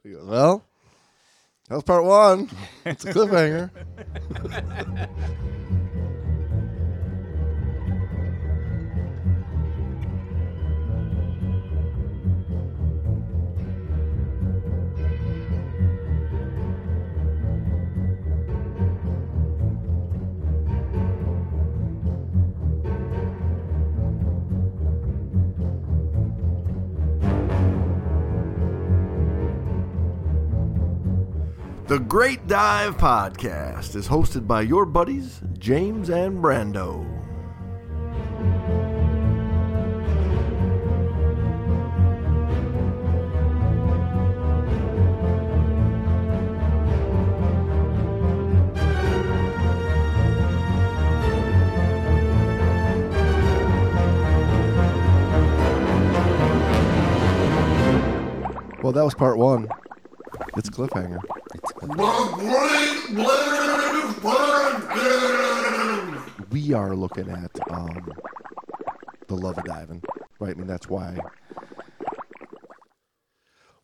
Well, that was part one. It's a cliffhanger. The Great Dive Podcast is hosted by your buddies, James and Brando. Well, that was part one. It's a cliffhanger. We are looking at um, the love of diving, right? I mean, that's why.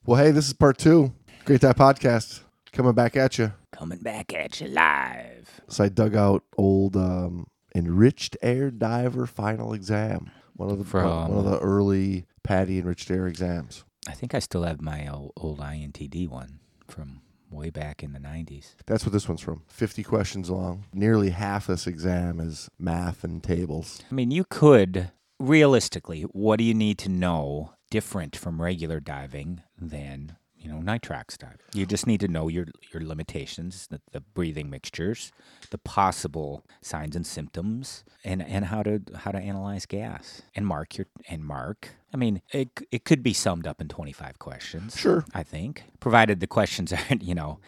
Well, hey, this is part two. Great Dive Podcast coming back at you. Coming back at you live. So I dug out old um, enriched air diver final exam. One of the From- one of the early PADI enriched air exams. I think I still have my old, old IANTD one from way back in the 90s. That's what this one's from. 50 questions long. Nearly half this exam is math and tables. I mean, you could, realistically, what do you need to know different from regular diving than, you know, nitrox diving? You just need to know your, your limitations, the, the breathing mixtures, the possible signs and symptoms, and, and how to how to analyze gas and mark your and mark. I mean, it it could be summed up in 25 questions. Sure. I think, provided the questions aren't, you know,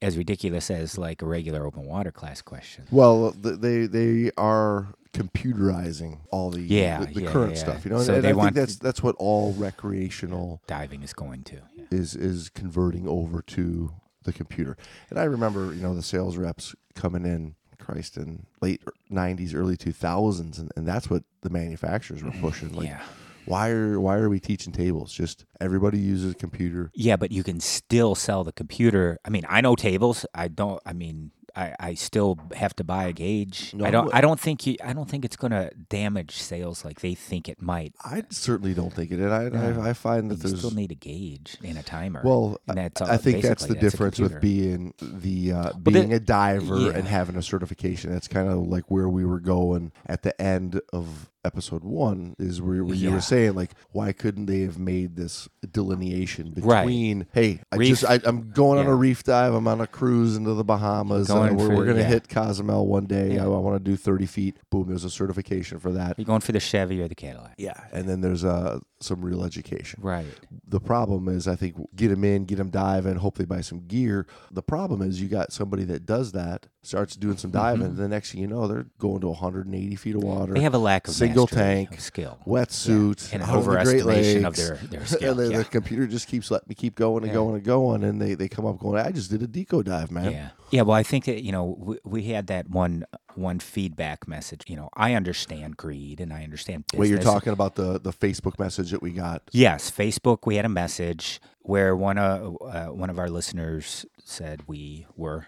as ridiculous as like a regular open water class question. Well, they they are computerizing all the Yeah, the, the yeah, current yeah. stuff. You know, So and they I think that's that's what all recreational Diving is going to. Is is converting over to the computer. And I remember, you know, the sales reps coming in, Christ, in late er, '90s, early 2000s, and, and that's what the manufacturers were pushing. Like, yeah. why are why are we teaching tables? Just everybody uses a computer. Yeah, but you can still sell the computer. I mean, I know tables. I don't. I mean, I, I still have to buy a gauge. No, I don't. I don't think you. I don't think it's going to damage sales like they think it might. I certainly don't think it. And I, No. I, I find that You there's still need a gauge and a timer. Well, that's all, I think that's the a difference with being the uh, being a diver yeah. and having a certification. That's kind of like where we were going at the end of episode one. Is where, where you Yeah. were saying like, why couldn't they have made this delineation Right. between? Hey, I Reef- just I, I'm going on a reef dive. I'm on a cruise into the Bahamas. Uh, we're for- we're gonna yeah. hit Cozumel one day. Yeah. I, I want to do 30 feet. Boom, there's a certification for that. You're going for the Chevy or the Cadillac. Yeah, and then there's uh, some real education Right. the problem is I think get them in, get them diving, hope they buy some gear. The problem is you got somebody that does that, starts doing some diving, the next thing you know, they're going to 180 feet of water, Mm-hmm. They have a lack of Single tank, of skill. wetsuit, And an out of the Great overestimation of their- their skill, and then yeah. the computer just keeps letting me keep going and Yeah. going and going, and they, they come up going, I just did a deco dive, man. Yeah. Yeah. Well, I think that, you know, we, we had that one one feedback message. You know, I understand greed and I understand business. Wait, you're talking about the the Facebook message that we got. Yes, Facebook. We had a message where one of uh, one of our listeners said we were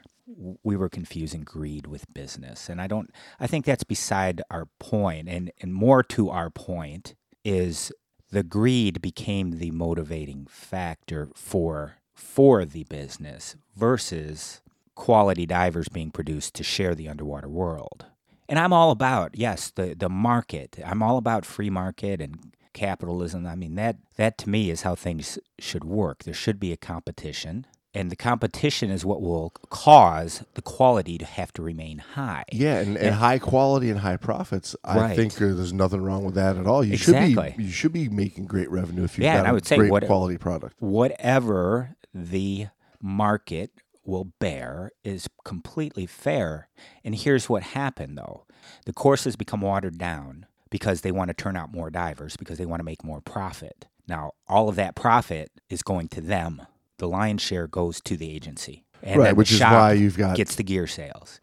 we were confusing greed with business, and I don't. I think that's beside our point, and and more to our point is the greed became the motivating factor for for the business versus quality divers being produced to share the underwater world. And I'm all about yes, the the market. I'm all about free market and capitalism. I mean that that to me is how things should work. There should be a competition, and the competition is what will cause the quality to have to remain high. Yeah, and, and Yeah. high quality and high profits. I Right. think uh, there's nothing wrong with that at all. You Exactly. should be you should be making great revenue if you've Yeah, got and I a would say great what- quality product. whatever the market will bear is completely fair. And here's what happened though the courses become watered down because they want to turn out more divers because they want to make more profit. Now, all of that profit is going to them. The lion's share goes to the agency. And Right, which is why you've got- gets the gear sales.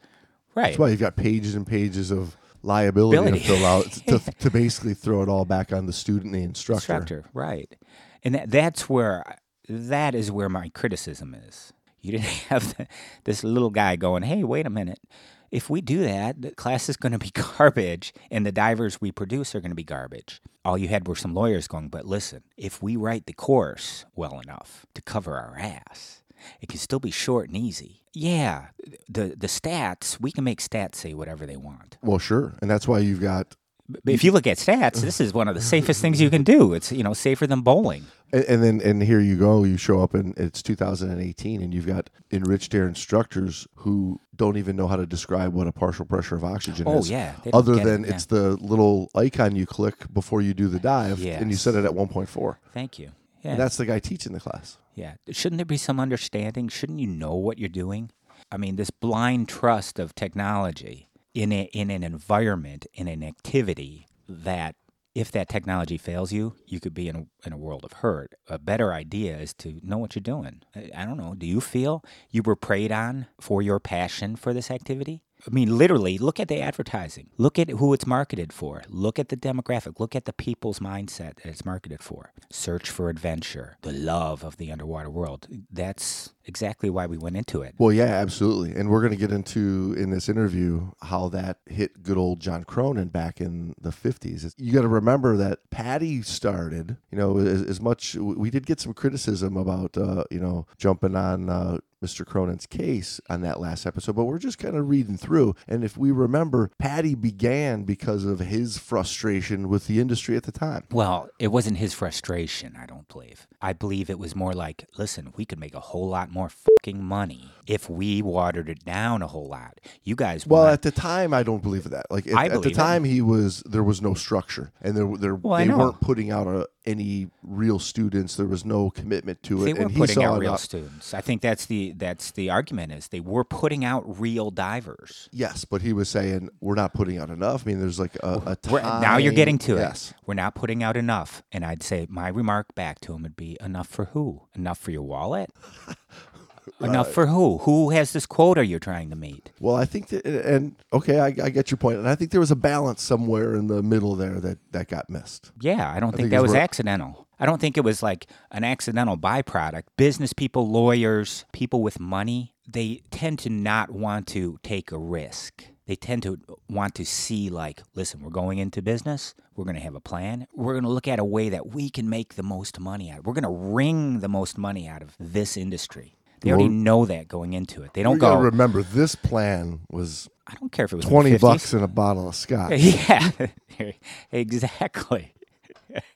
Right. That's why you've got pages and pages of liability Ability. to fill out to, to basically throw it all back on the student and the instructor. instructor, right? And that, that's where that is where my criticism is. You didn't have this little guy going, "Hey, wait a minute." If we do that, the class is going to be garbage, and the divers we produce are going to be garbage. All you had were some lawyers going, but listen, if we write the course well enough to cover our ass, it can still be short and easy. Yeah, the the stats we can make stats say whatever they want. Well, sure, and that's why you've got if you look at stats, this is one of the safest things you can do. It's you know safer than bowling. And, and then and here you go. You show up and it's 2018, and you've got enriched air instructors who don't even know how to describe what a partial pressure of oxygen Oh, is. yeah, Other get it, than yeah. it's the little icon you click before you do the dive, and you set it at 1.4. Thank you. Yeah, And that's the guy teaching the class. Yeah. Shouldn't there be some understanding? Shouldn't you know what you're doing? I mean, this blind trust of technology in a, in an environment, in an activity that if that technology fails you, you could be in a, in a world of hurt. A better idea is to know what you're doing. I, I don't know. Do you feel you were preyed on for your passion for this activity? I mean, literally, look at the advertising. Look at who it's marketed for. Look at the demographic. Look at the people's mindset that it's marketed for. Search for adventure, the love of the underwater world. That's exactly why we went into it. Well, yeah, absolutely. And we're going to get into in this interview how that hit good old John Cronin back in the 50s. You got to remember that PADI started, you know, as, as much, we did get some criticism about, uh, you know, jumping on uh, Mr. Cronin's case on that last episode, but we're just kind of reading through. And if we remember, PADI began because of his frustration with the industry at the time. Well, it wasn't his frustration, I don't believe. I believe it was more like, listen, we could make a whole lot more fucking money if we watered it down a whole lot. You guys Well, at the time, I don't believe that. Like at, I at the believe it. time, he was there was no structure, and there there Well, they weren't putting out a, any real students. There was no commitment to it, they were putting out real students. I think that's the that's the argument is they were putting out real divers. Yes, but he was saying we're not putting out enough. I mean, there's like a, a We're- time. now you're getting to yes. it. We're not putting out enough. And I'd say my remark back to him would be enough for who? Enough for your wallet? Enough for who? Who has this quota you're trying to meet? Well, I think that, and okay, I, I get your point, and I think there was a balance somewhere in the middle there that that got missed. Yeah, I don't think think that was where- accidental. I don't think it was like an accidental byproduct. Business people, lawyers, people with money, they tend to not want to take a risk. They tend to want to see, like, listen, we're going into business. We're going to have a plan. We're going to look at a way that we can make the most money out. Of. We're going to wring the most money out of this industry. They already Well- know that going into it. They don't You got to go. remember this plan was I don't care if it was twenty 50s. bucks and a bottle of scotch. Yeah, exactly.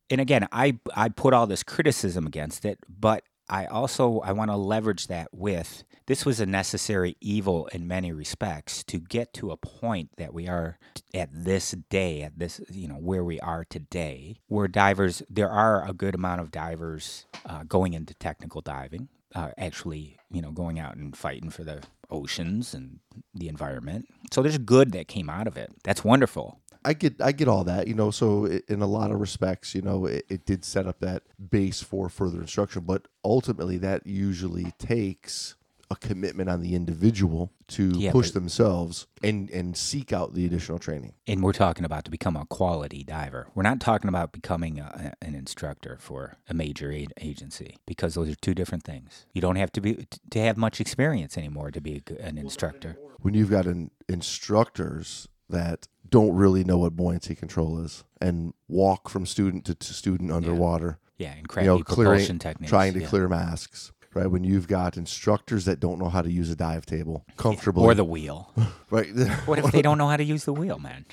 And again, I I put all this criticism against it, but I also I want to leverage that with this was a necessary evil in many respects to get to a point that we are at this day at this you know where we are today where divers there are a good amount of divers uh, going into technical diving uh, actually you know going out and fighting for the oceans and the environment. So there's good that came out of it. That's wonderful I get I get all that, you know. So in a lot of respects, you know, it, it did set up that base for further instruction, but ultimately that usually takes a commitment on the individual to Yeah, push but- themselves and and seek out the additional training. and we're talking about to become a quality diver. We're not talking about becoming a, an instructor for a major a- agency because those are two different things. You don't have to be to have much experience anymore to be a g an instructor. When you've got an instructors that don't really know what buoyancy control is and walk from student to, to student underwater, Yeah, and you crappy know, clearing, propulsion techniques. trying to yeah. clear masks. Right when you've got instructors that don't know how to use a dive table comfortably, or the wheel. right, What if they don't know how to use the wheel, man?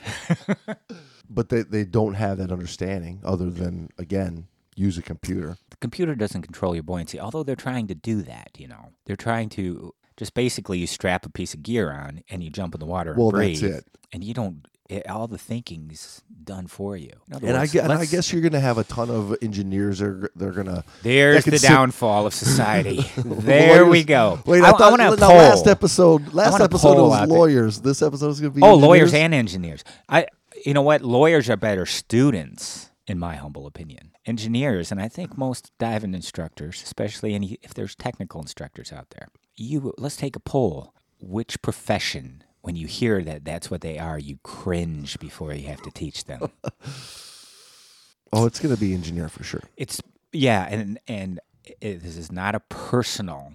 but they, they don't have that understanding other than again use a computer the computer doesn't control your buoyancy, although they're trying to do that. You know, they're trying to just basically you strap a piece of gear on and you jump in the water and Well, breathe, that's it. and you don't. It, all the thinking's done for you. And I, words, gue- and I guess you're going to have a ton of engineers that are they're going to There's the sit- downfall of society. there we go. Wait, I, I, thought want to no, poll. last episode last episode was lawyers. This episode is going to be oh, lawyers and engineers. I, you know what? Lawyers are better students, in my humble opinion. Engineers, and I think most diving instructors, especially any if there's technical instructors out there, you let's take a poll. Which profession, when you hear that that's what they are, you cringe before you have to teach them. Oh, it's going to be engineer for sure. It's yeah, and and it, this is not a personal,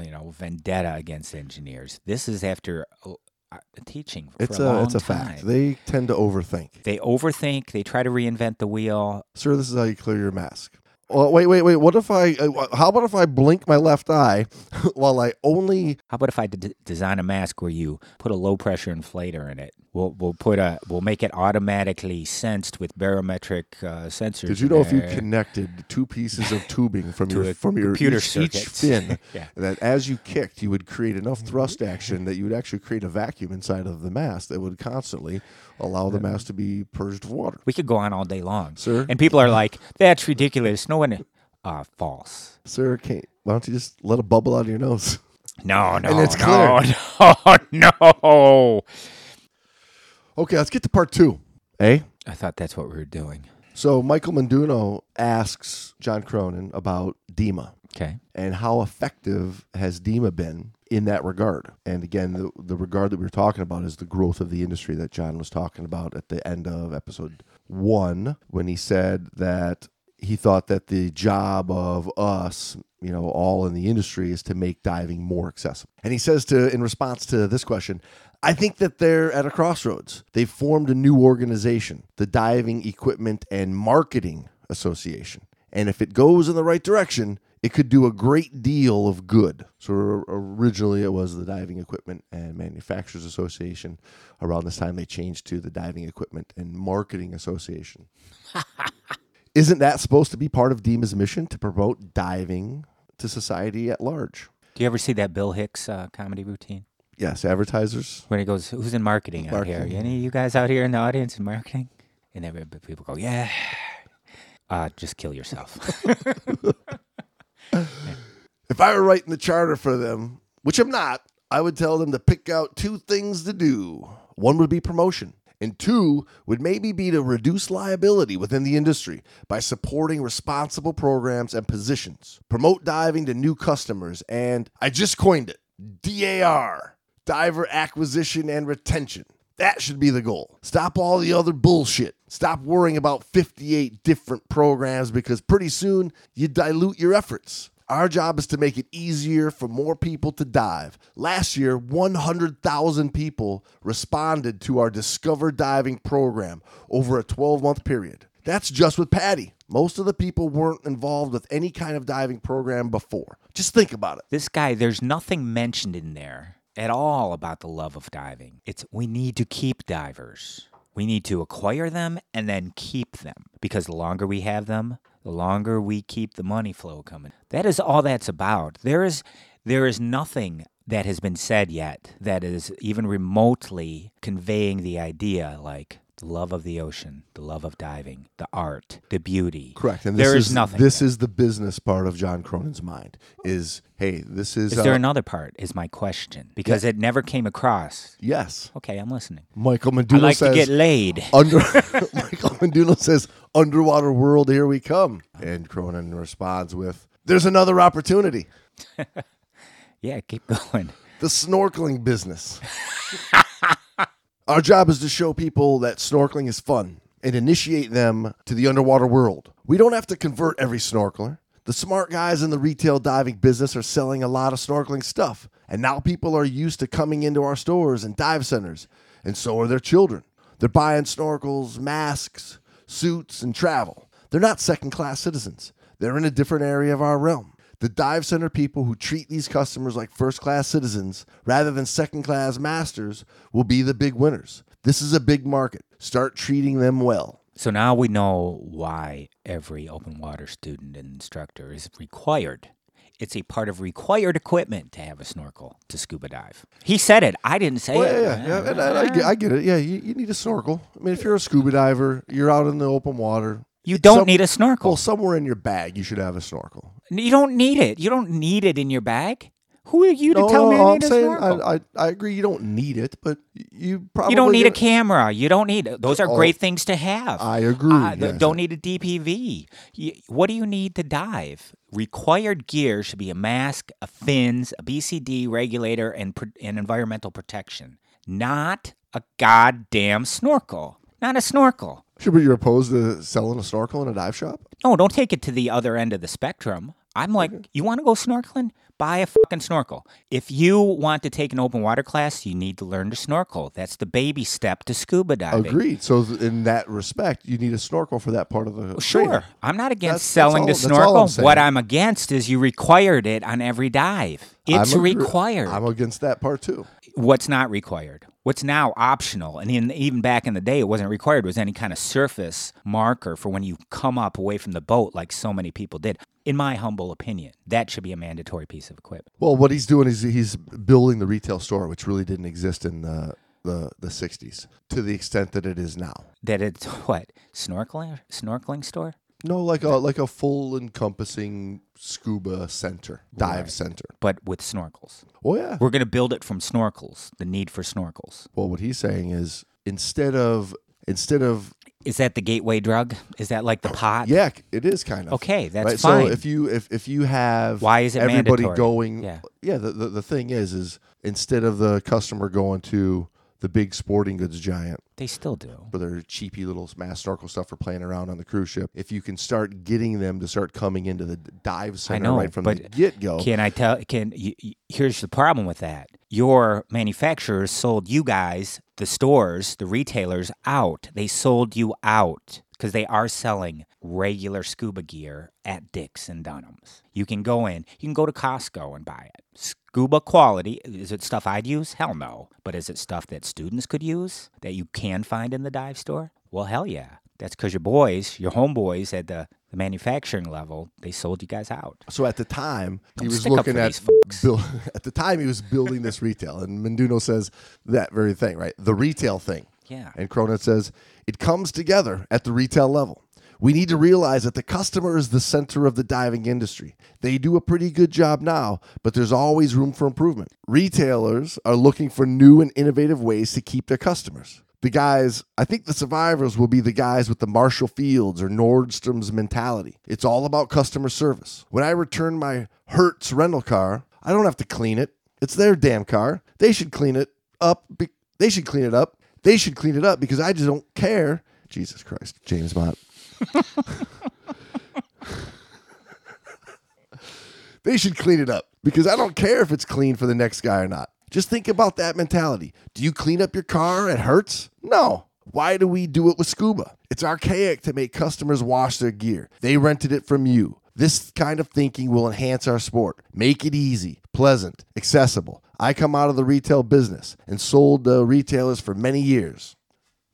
you know, vendetta against engineers. This is after teaching for It's a, a, it's a time. fact. They tend to overthink. They overthink. They try to reinvent the wheel. Sir, this is how you clear your mask. Well, wait, wait, wait. What if I? Uh, how about if I blink my left eye while I only? How about if I d- design a mask where you put a low pressure inflator in it? We'll we'll put a we'll make it automatically sensed with barometric uh, sensors. Did you know if you connected two pieces of tubing from your from your computer each, each fin Yeah. that as you kicked, you would create enough thrust action that you would actually create a vacuum inside of the mask that would constantly allow the mask to be purged of water. We could go on all day long, Sir? And people are like, "That's ridiculous." No one, uh, false. Sir, can't, why don't you just let a bubble out of your nose? No, no, it's no, no, no. Okay, let's get to part two. Eh? I thought that's what we were doing. So Michael Menduno asks John Cronin about DEMA. Okay. and how effective has DEMA been in that regard? And again, the, the regard that we were talking about is the growth of the industry that John was talking about at the end of episode one when he said that he thought that the job of us, you know, all in the industry is to make diving more accessible. And he says to, in response to this question, I think that they're at a crossroads. They've formed a new organization, the Diving Equipment and Marketing Association. And if it goes in the right direction, it could do a great deal of good. So originally it was the Diving Equipment and Manufacturers Association. Around this time they changed to the Diving Equipment and Marketing Association. Isn't that supposed to be part of DEMA's mission to promote diving to society at large? Do you ever see that Bill Hicks uh, comedy routine Yes, advertisers. when he goes, "Who's in marketing out here? Any of you guys out here in the audience in marketing?" And every people go, "Yeah." Uh, just kill yourself. If I were writing the charter for them, which I'm not, I would tell them to pick out two things to do. One would be promotion, and two would maybe be to reduce liability within the industry by supporting responsible programs and positions, promote diving to new customers, and I just coined it DAR, diver acquisition and retention. That should be the goal. Stop all the other bullshit. Stop worrying about 58 different programs because pretty soon you dilute your efforts. Our job is to make it easier for more people to dive. Last year, 100,000 people responded to our Discover Diving program over a 12 month period. That's just with PADI. Most of the people weren't involved with any kind of diving program before. Just think about it. this guy, there's nothing mentioned in there at all about the love of diving. It's we need to keep divers. We need to acquire them and then keep them because the longer we have them, the longer we keep the money flow coming. That is all that's about. There is there is nothing that has been said yet that is even remotely conveying the idea like the love of the ocean, the love of diving, the art, the beauty. Correct. And this there is, is nothing. This is the business part of John Cronin's mind. Is hey, this is, is uh, there another part? Is my question because it never came across. yes. Okay, I'm listening. Michael I like says to get laid. under Michael Menduno says underwater world here we come, and Cronin responds with there's another opportunity. Yeah, keep going. The snorkeling business. Our job is to show people that snorkeling is fun and initiate them to the underwater world. We don't have to convert every snorkeler. The smart guys in the retail diving business are selling a lot of snorkeling stuff, and now people are used to coming into our stores and dive centers, and so are their children. They're buying snorkels, masks, suits, and travel. They're not second class citizens, they're in a different area of our realm. The dive center people who treat these customers like first class citizens rather than second class masters will be the big winners. This is a big market. Start treating them well. So now we know why every open water student and instructor is required. It's a part of required equipment to have a snorkel to scuba dive. He said it. I didn't say Oh, it. yeah, yeah, yeah. I, I, get, I get it. Yeah, you, you need a snorkel. I mean, if you're a scuba diver, you're out in the open water. You don't Some- need a snorkel. Well, somewhere in your bag, you should have a snorkel. You don't need it. You don't need it in your bag. Who are you to No, tell me no, I I'm need a saying snorkel? I, I, I agree. You don't need it, but you probably you don't need a camera. You don't need those are Oh, great things to have. I agree, Uh, yes. Don't need a DPV. You, what do you need to dive? Required gear should be a mask, a fins, a BCD regulator, and and environmental protection. Not a goddamn snorkel. Not a snorkel. Sure, but you're opposed to selling a snorkel in a dive shop? No, don't take it to the other end of the spectrum. I'm like, you want to go snorkeling? Buy a fucking snorkel. If you want to take an open water class, you need to learn to snorkel. That's the baby step to scuba diving. Agreed. So in that respect, you need a snorkel for that part of the Sure. training. I'm not against That's- that's selling all- the snorkel. I'm what I'm against is you required it on every dive. It's I'm agree- required. I'm against that part too. What's not required? What's now optional? And in, even back in the day, it wasn't required. Was any kind of surface marker for when you come up away from the boat, like so many people did. In my humble opinion, that should be a mandatory piece of equipment. Well, what he's doing is he's building the retail store, which really didn't exist in the the, the 60s to the extent that it is now. That it's what snorkeling snorkeling store. No, like a like a full encompassing scuba center, dive center. but with snorkels. Oh yeah. We're going to build it from snorkels. The need for snorkels. Well, what he's saying is instead of instead of Is that the gateway drug? Is that like the oh, pot? yeah, it is kind of Okay, that's right. fine. So if you if if you have Why is it everybody mandatory? going? Yeah. yeah. The, the the thing is, is instead of the customer going to the big sporting goods giant They still do. for their cheapy little mass snorkel stuff for playing around on the cruise ship, if you can start getting them to start coming into the dive center know, right from but the get go, Can I tell? Can here's the problem with that. Your manufacturers sold you guys, the stores, the retailers, out. They sold you out because they are selling regular scuba gear at Dick's and Dunham's. You can go in. You can go to Costco and buy it. Scuba quality. Is it stuff I'd use? Hell no. But is it stuff that students could use that you can find in the dive store? Well, hell yeah. That's because your boys, your homeboys at the, the manufacturing level, they sold you guys out. So at the time, he Don't was looking at at the time he was building this retail, and Menduno says that very thing, right? The retail thing. Yeah. And Cronin says it comes together at the retail level. We need to realize that the customer is the center of the diving industry. They do a pretty good job now, but there's always room for improvement. Retailers are looking for new and innovative ways to keep their customers. The guys, I think the survivors will be the guys with the Marshall Fields or Nordstrom's mentality. It's all about customer service. When I return my Hertz rental car, I don't have to clean it. It's their damn car. They should clean it up. Be- they should clean it up. They should clean it up because I just don't care. Jesus Christ, James Mott. they should clean it up because I don't care if it's clean for the next guy or not. Just think about that mentality. Do you clean up your car at Hertz? No. Why do we do it with Scuba? It's archaic to make customers wash their gear. They rented it from you. This kind of thinking will enhance our sport, make it easy, pleasant, accessible. I come out of the retail business and sold uh, retailers for many years.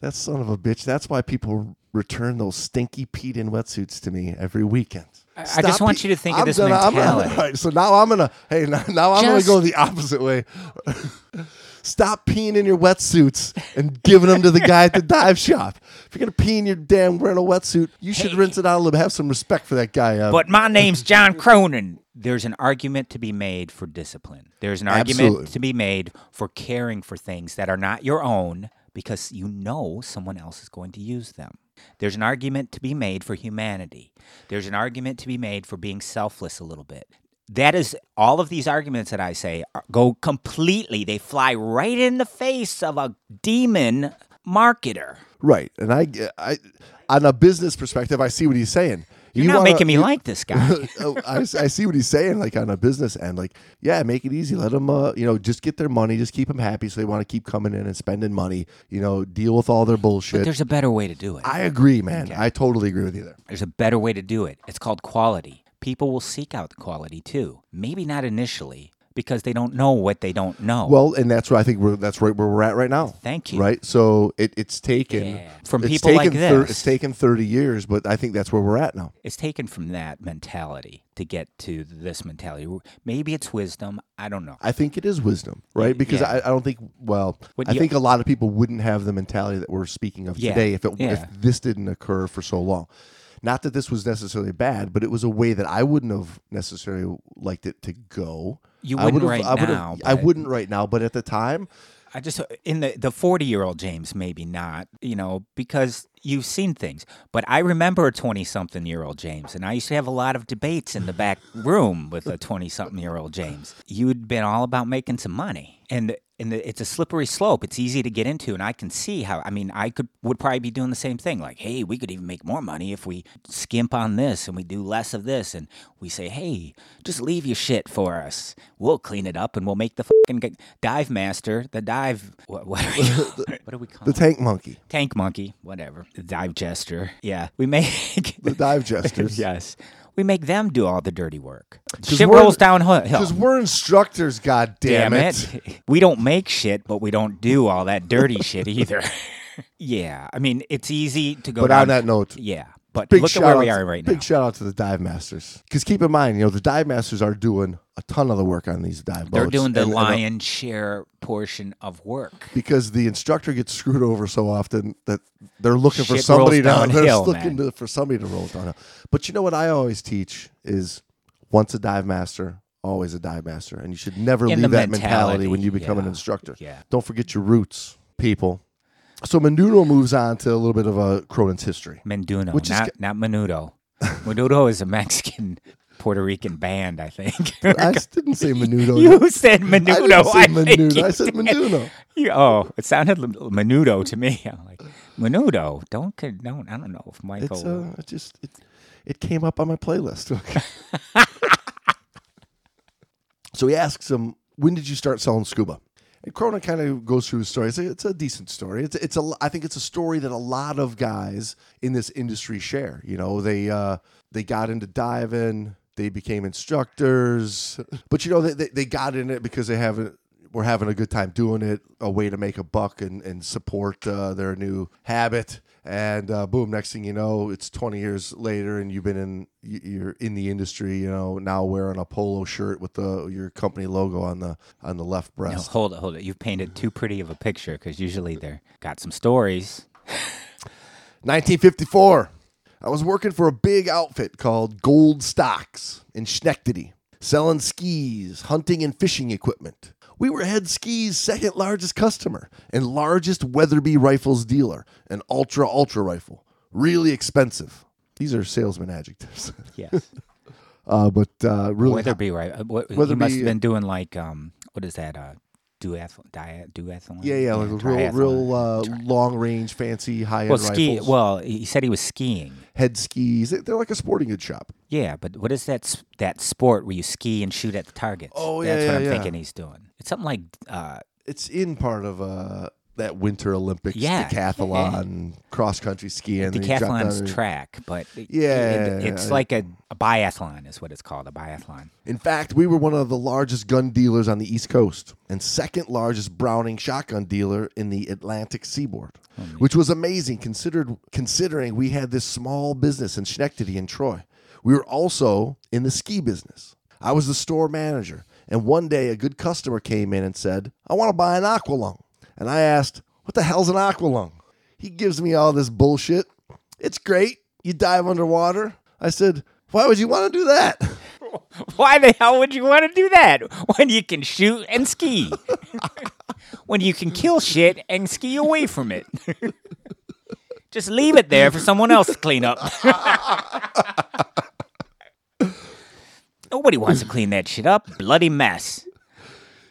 That son of a bitch. That's why people return those stinky peed in wetsuits to me every weekend. I just want you to think of this I'm- mentality. all right, so now I'm gonna. Hey, now, now I'm Just- gonna go the opposite way. Stop peeing in your wetsuits and giving them to the guy at the dive shop. If you're gonna pee in your damn rental wetsuit, you should Hey. rinse it out a little bit. Have some respect for that guy. Uh, But my name's John Cronin. There's an argument to be made for discipline. There's an argument Absolutely. to be made for caring for things that are not your own because you know someone else is going to use them. There's an argument to be made for humanity. There's an argument to be made for being selfless a little bit. That is all of these arguments that I say are, go completely, they fly right in the face of a demon marketer. right, and I, I, on a business perspective, I see what he's saying. You're You not wanna- making me you- like this guy. oh, I, I see what he's saying, like on a business end, like, yeah, make it easy. Let them, uh, you know, just get their money, just keep them happy, so they want to keep coming in and spending money. You know, deal with all their bullshit. There's a better way to do it. I agree, man. I totally agree with you there. There's a better way to do it. It's called quality. People will seek out the quality too. Maybe not initially because they don't know what they don't know. Well, and that's where I think we're that's right where we're at right now. Thank you. Right, so it, it's taken Yeah. From it's people like taken thir- this. it's taken thirty years, but I think that's where we're at now. it's taken from that mentality to get to this mentality. Maybe it's wisdom. I don't know. I think it is wisdom, right? Because yeah. I, I don't think well, I you- think a lot of people wouldn't have the mentality that we're speaking of Yeah, today if it if this didn't occur for so long. Not that this was necessarily bad, but it was a way that I wouldn't have necessarily liked it to go. You I wouldn't right I now. I wouldn't right now, but at the time, I just in the the forty year old James maybe not. You know because you've seen things. But I remember a twenty something year old James, and I used to have a lot of debates in the back room with a twenty something year old James. You'd been all about making some money, and and the, it's a slippery slope. It's easy to get into, and I can see how. I mean, I could would probably be doing the same thing. Like, hey, we could even make more money if we skimp on this and we do less of this, and we say, hey, just leave your shit for us. We'll clean it up and we'll make the fucking dive master, the dive. What, what are we? what do we call the tank monkey, Tank monkey, whatever. The dive jester. Yeah, we make. the dive jesters. yes, we make them do all the dirty work. Shit rolls downhill. Because we're instructors, god damn, Damn it. We don't make shit, but we don't do all that dirty shit either. yeah. I mean, it's easy to go But down. on that note, yeah. But big look shout at where out we are right now. Big shout out to the dive masters. Because keep in mind, you know, the dive masters are doing a ton of the work on these dive boats. They're doing the and- and, uh, share portion of work. because the instructor gets screwed over so often that they're looking for somebody down. They're looking to, for somebody to roll downhill. But you know what I always teach is once a dive master, always a dive master, and you should never In leave that mentality, mentality, when you become an instructor. Yeah. Don't forget your roots, people. So Menudo moves on to a little bit of a Cronin's history. Menduno, Which is not, not Menudo. Menudo is a Mexican Puerto Rican band, I think. I didn't say Menudo. you said I Menudo. didn't say think Menudo. I said. Menudo. You- oh, it sounded Menudo to me. I'm like, Menudo. Don't, don't, I don't know if Michael. It's uh, it just it, it came up on my playlist. so he asks him, "When did you start selling scuba?" And Cronin kind of goes through his story. It's a, it's a decent story. It's it's a I think it's a story that a lot of guys in this industry share. You know, they uh, they got into diving, they became instructors, but you know they they, they got in it because they haven't. Were having a good time doing it, a way to make a buck and, and support uh, their new habit. And uh, boom, next thing you know, it's 20 years later, and you've been in you- you're in the industry. You know, now wearing a polo shirt with the your company logo on the on the left No, breast. hold it, hold it. You've painted too pretty of a picture because usually they're got some stories. 1954. I was working for a big outfit called Gold Stocks in Schenectady, selling skis, hunting, and fishing equipment. We were Head Ski's second largest customer and largest Weatherby rifles dealer, an ultra ultra rifle. Really expensive. These are salesman adjectives. Yes. uh, but uh, really, Weatherby, right? Uh, What, he Weatherby, must have been doing like, um, what is that? Uh, duathlon, diet, duathlon? yeah, yeah, like a real, real uh, long range, fancy, high end well, ski. rifles. Well, he said he was skiing. Head skis. They- They're like a sporting goods shop. Yeah, but what is that that sport where you ski and shoot at the targets? Oh, yeah, that's what yeah, I'm yeah. thinking he's doing. It's something like uh, it's in part of uh that Winter Olympics Yeah, decathlon cross country skiing. and you drop down decathlon's and- track, but Yeah, it- it's like a, a biathlon is what it's called, a biathlon. In fact, we were one of the largest gun dealers on the East Coast and second largest Browning shotgun dealer in the Atlantic seaboard, which was amazing considered considering we had this small business in Schenectady and Troy. We were also in the ski business. I was the store manager, and one day a good customer came in and said, "I want to buy an aqualung." And I asked, "What the hell's an aqualung?" He gives me all this bullshit. It's great. You dive underwater. I said, "Why would you want to do that?" Why the hell would you want to do that when you can shoot and ski? when you can kill shit and ski away from it. Just leave it there for someone else to clean up. Nobody wants to clean that shit up. Bloody mess.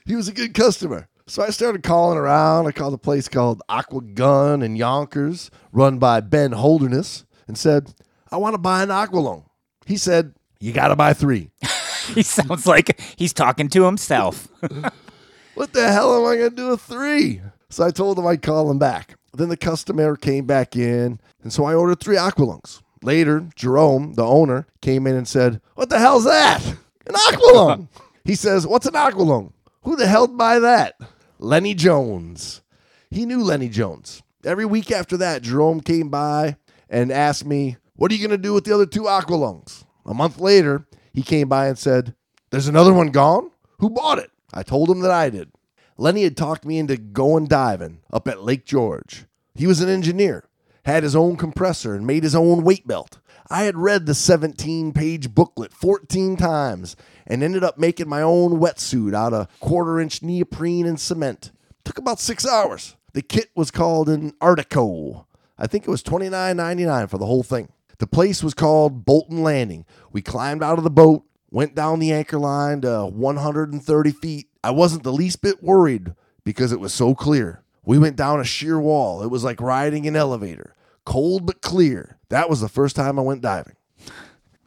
he was a good customer. So I started calling around. I called a place called Aqua Gun in Yonkers, run by Ben Holderness, and said, I want to buy an Aqualung. He said, You got to buy three. He sounds like he's talking to himself. what the hell am I going to do with three? So I told him I'd call him back. Then the customer came back in, and so I ordered three Aqualungs. Later, Jerome, the owner, came in and said, What the hell's that? An Aqualung. he says, What's an Aqualung? Who the hell buy that? Lenny Jones. He knew Lenny Jones. Every week after that, Jerome came by and asked me, What are you going to do with the other two Aqualungs? A month later, he came by and said, There's another one gone? Who bought it? I told him that I did. Lenny had talked me into going diving up at Lake George. He was an engineer, had his own compressor, and made his own weight belt. I had read the 17 page booklet 14 times and ended up making my own wetsuit out of quarter inch neoprene and cement. Took about six hours. The kit was called an Artico. I think it was $29.99 for the whole thing. The place was called Bolton Landing. We climbed out of the boat, went down the anchor line to 130 feet. I wasn't the least bit worried because it was so clear. We went down a sheer wall. It was like riding an elevator, cold but clear. That was the first time I went diving.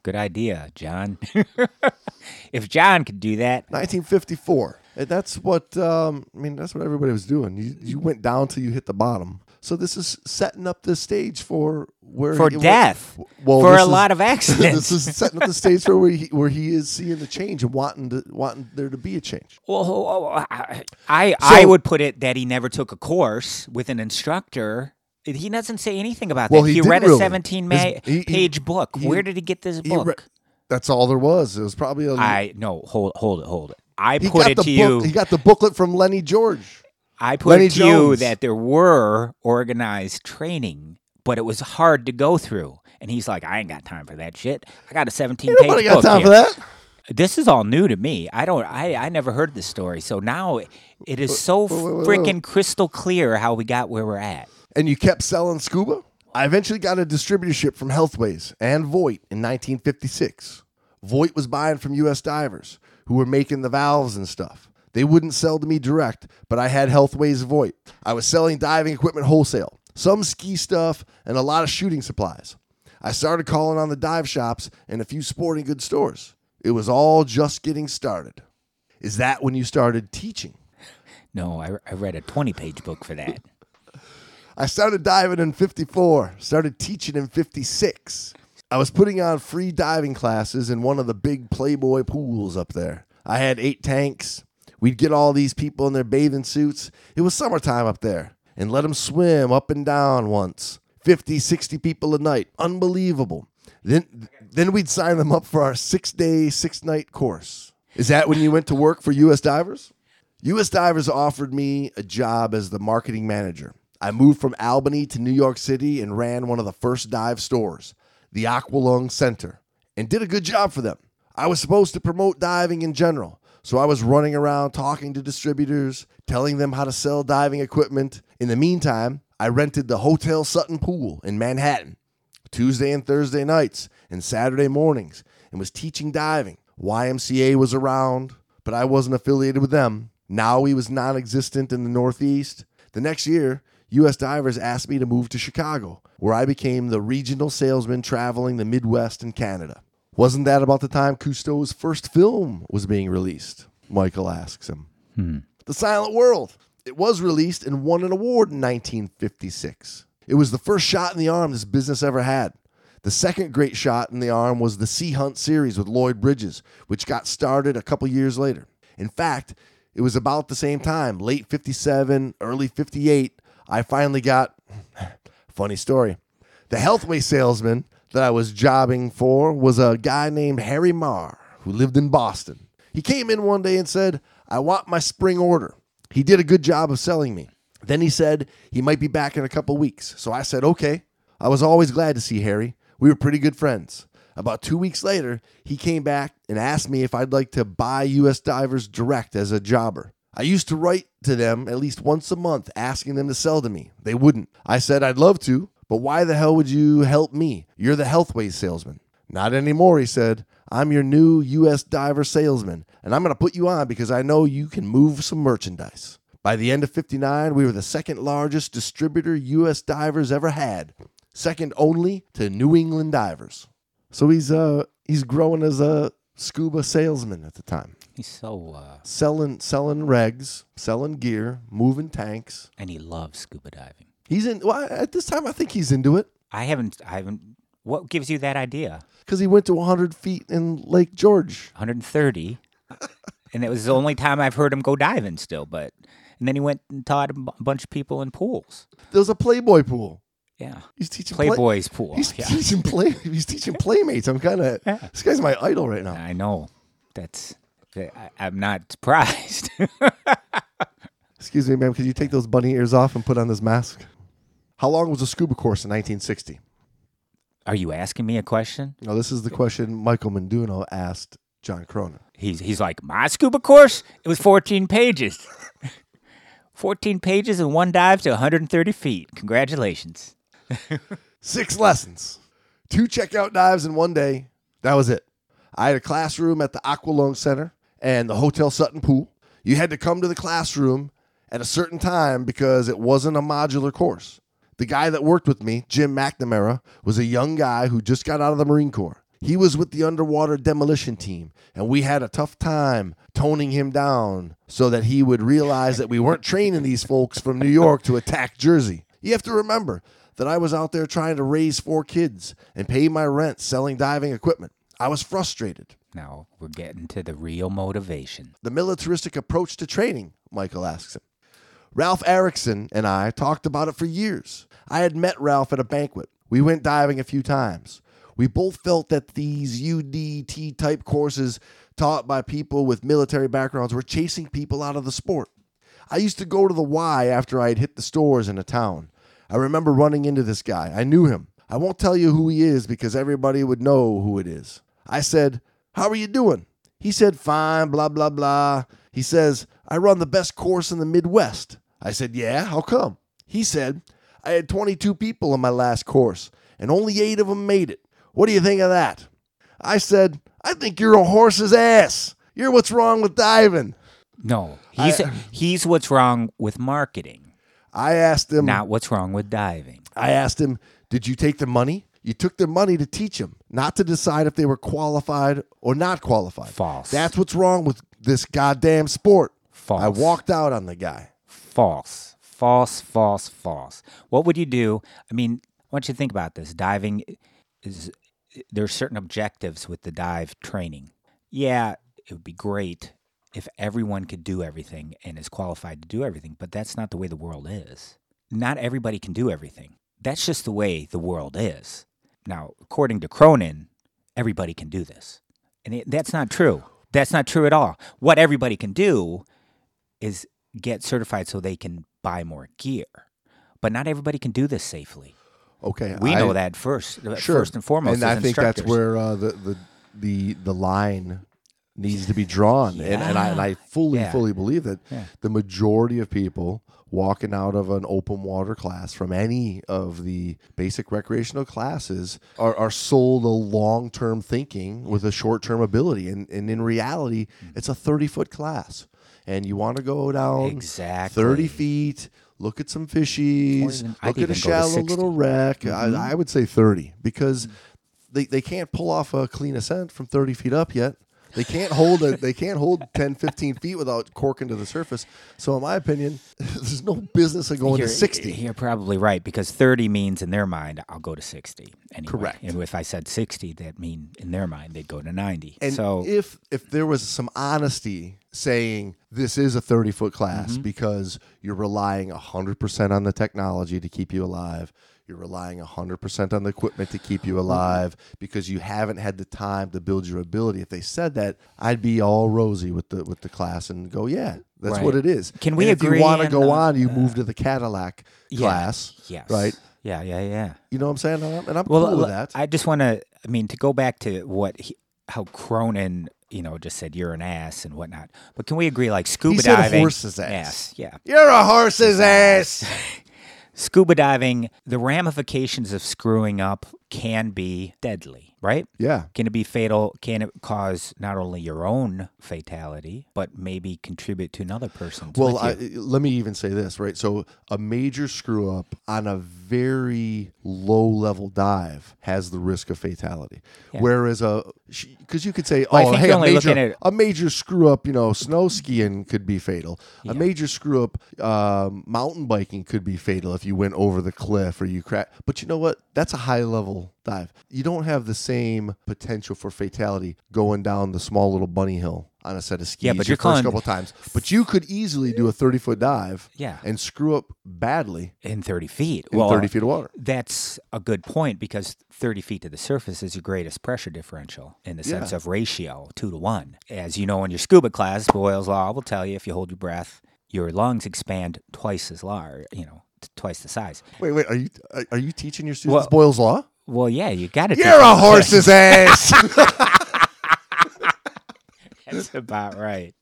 Good idea, John. if John could do that, 1954. And that's what um, I mean. That's what everybody was doing. You, you went down till you hit the bottom. So this is setting up the stage for where for death, Well, for a is- lot of accidents. this is setting up the stage for where he, where he is seeing the change and wanting to wanting there to be a change. Well, I I I would put it that he never took a course with an instructor. He doesn't say anything about Well, that. he He, read a really. 17 ma- His- he- he- page book. he- Where did he get this book? re- that's all there was. It was probably a. I no, hold hold it, hold it. I put it to book. you. He got the booklet from Lenny George. I put Lenny it to you that there were organized training, but it was hard to go through. And he's like, I ain't got time for that shit. I got a 17 Ain't Nobody page got book time here." for that. This is all new to me. I don't. I I never heard this story. So now it is so freaking crystal clear how we got where we're at. And you kept selling scuba? I eventually got a distributorship from Healthways and Voit in 1956. Voit was buying from U.S. divers who were making the valves and stuff. They wouldn't sell to me direct, but I had Healthways Voit. I was selling diving equipment wholesale, some ski stuff, and a lot of shooting supplies. I started calling on the dive shops and a few sporting goods stores. It was all just getting started. Is that when you started teaching? No, I, I read a 20 page book for that. I started diving in 54, started teaching in 56. I was putting on free diving classes in one of the big Playboy pools up there. I had eight tanks. We'd get all these people in their bathing suits. It was summertime up there and let them swim up and down once. 50, 60 people a night. Unbelievable. Then, then we'd sign them up for our six day, six night course. Is that when you went to work for U.S. Divers? U.S. Divers offered me a job as the marketing manager. I moved from Albany to New York City and ran one of the first dive stores, the Aqualung Center, and did a good job for them. I was supposed to promote diving in general, so I was running around talking to distributors, telling them how to sell diving equipment. In the meantime, I rented the Hotel Sutton Pool in Manhattan Tuesday and Thursday nights and Saturday mornings and was teaching diving. YMCA was around, but I wasn't affiliated with them. Now he was non existent in the Northeast. The next year, U.S. Divers asked me to move to Chicago, where I became the regional salesman traveling the Midwest and Canada. Wasn't that about the time Cousteau's first film was being released? Michael asks him. Hmm. The Silent World. It was released and won an award in 1956. It was the first shot in the arm this business ever had. The second great shot in the arm was the Sea Hunt series with Lloyd Bridges, which got started a couple years later. In fact, it was about the same time, late 57, early 58, I finally got funny story. The Healthway salesman that I was jobbing for was a guy named Harry Marr who lived in Boston. He came in one day and said, I want my spring order. He did a good job of selling me. Then he said he might be back in a couple weeks. So I said, okay. I was always glad to see Harry. We were pretty good friends. About two weeks later, he came back and asked me if I'd like to buy U.S. Divers direct as a jobber. I used to write to them at least once a month asking them to sell to me. They wouldn't. I said I'd love to, but why the hell would you help me? You're the Healthways salesman. Not anymore, he said. I'm your new U.S. diver salesman, and I'm going to put you on because I know you can move some merchandise. By the end of 59, we were the second largest distributor U.S. divers ever had, second only to New England divers. So he's uh he's growing as a scuba salesman at the time, He's so, uh, selling selling regs, selling gear, moving tanks. and he loves scuba diving. He's in. Well, at this time, I think he's into it I haven't, I haven't. What gives you that idea? because he went to 100 feet in Lake George. 130, and it was the only time I've heard him go diving. Still, but and then he went and taught a bunch of people in pools. There was a Playboy pool. Yeah, He's teaching play- Playboy's pool. He's yeah, teaching play. He's teaching playmates. I'm kind of. This guy's my idol right now. I know. That's. I, I'm not surprised. Excuse me, ma'am. Could you take those bunny ears off and put on this mask? How long was the scuba course in 1960? Are you asking me a question? No, this is the question Michael Menduno asked John Cronin. He's he's like my scuba course. It was 14 pages. 14 pages and one dive to 130 feet. Congratulations. Six lessons, two checkout dives in one day. That was it. I had a classroom at the Aqualung Center and the Hotel Sutton Pool. You had to come to the classroom at a certain time because it wasn't a modular course. The guy that worked with me, Jim McNamara, was a young guy who just got out of the Marine Corps. He was with the underwater demolition team, and we had a tough time toning him down so that he would realize that we weren't training these folks from New York to attack Jersey. You have to remember that I was out there trying to raise four kids and pay my rent selling diving equipment. I was frustrated. Now we're getting to the real motivation. The militaristic approach to training, Michael asks him. Ralph Erickson and I talked about it for years. I had met Ralph at a banquet. We went diving a few times. We both felt that these UDT type courses taught by people with military backgrounds were chasing people out of the sport. I used to go to the Y after I had hit the stores in a town. I remember running into this guy. I knew him. I won't tell you who he is because everybody would know who it is. I said, How are you doing? He said, Fine, blah, blah, blah. He says, I run the best course in the Midwest. I said, Yeah, how come? He said, I had 22 people in my last course, and only eight of them made it. What do you think of that? I said, I think you're a horse's ass. You're what's wrong with diving. No, he's he's what's wrong with marketing, I asked him, not what's wrong with diving. I asked him, Did you take the money? You took their money to teach them, not to decide if they were qualified or not qualified. False. That's what's wrong with this goddamn sport. False. I walked out on the guy. False. False, false, false. What would you do? I mean, I want you to think about this. Diving is there's certain objectives with the dive training. Yeah, it would be great if everyone could do everything and is qualified to do everything, but that's not the way the world is. Not everybody can do everything. That's just the way the world is. Now, according to Cronin, everybody can do this. And it, that's not true. That's not true at all. What everybody can do is get certified so they can buy more gear. But not everybody can do this safely. Okay. We I- know that first, uh, Sure. first and foremost. And I think that's where uh, the, the the the line needs to be drawn. And, and I and I fully Yeah. fully believe that Yeah. the majority of people walking out of an open water class from any of the basic recreational classes are, are sold a long term thinking with a short term ability. And and in reality, Mm. it's a thirty foot class. And you want to go down Exactly. 30 feet, look at some fishies, I'd look at a shallow little wreck. Mm-hmm. I, I would say 30 because they, they can't pull off a clean ascent from 30 feet up yet. They can't hold it. They can't hold 10, 15 feet without corking to the surface. So, in my opinion, there's no business of going you're, to 60. You're probably right because 30 means in their mind, I'll go to 60. Anyway. Correct. And if I said 60, that mean in their mind, they'd go to 90. And so, if if there was some honesty saying this is a 30 foot class Mm-hmm. because you're relying 100% on the technology to keep you alive, you're relying 100% on the equipment to keep you alive because you haven't had the time to build your ability. If they said that, I'd be all rosy with the with the class and go, yeah, that's Right. what it is. Can we And if you want to go uh, on, you move to the Cadillac yeah, class, yes. right? Yeah, yeah, yeah. You know what I'm saying? And I'm, Well, cool with that. I just want to, I mean, to go back to what, he, how Cronin, you know, just said you're an ass and whatnot. But can we agree, like scuba said diving? horse's ass. Yeah. you're a horse's ass. Scuba diving, the ramifications of screwing up can be deadly, right? Yeah. Can it be fatal? Can it cause not only your own fatality, but maybe contribute to another person's? Well, I, let me even say this, right? So, a major screw up on a very low level dive has the risk of fatality. Yeah. Whereas a, because you could say, Well, oh, hey, a major, at- a major screw up, you know, snow skiing could be fatal. A major screw up, um, mountain biking could be fatal if you went over the cliff or you crack. But you know what? That's a high level dive. You don't have the same potential for fatality going down the small little bunny hill on a set of skis Yeah, but your you're first calling- couple times. But you could easily do a 30 foot dive Yeah. and screw up badly in 30 feet. in well, 30 feet of water. That's a good point because 30 feet to the surface is your greatest pressure differential in the sense Yeah. of ratio, two to one. As you know in your scuba class, Boyle's Law will tell you if you hold your breath, your lungs expand twice as large, you know, twice the size. Wait, wait, are you are- you teaching your students Well- Boyle's law? Well, yeah, you got to. You're a horse's ass. That's about right.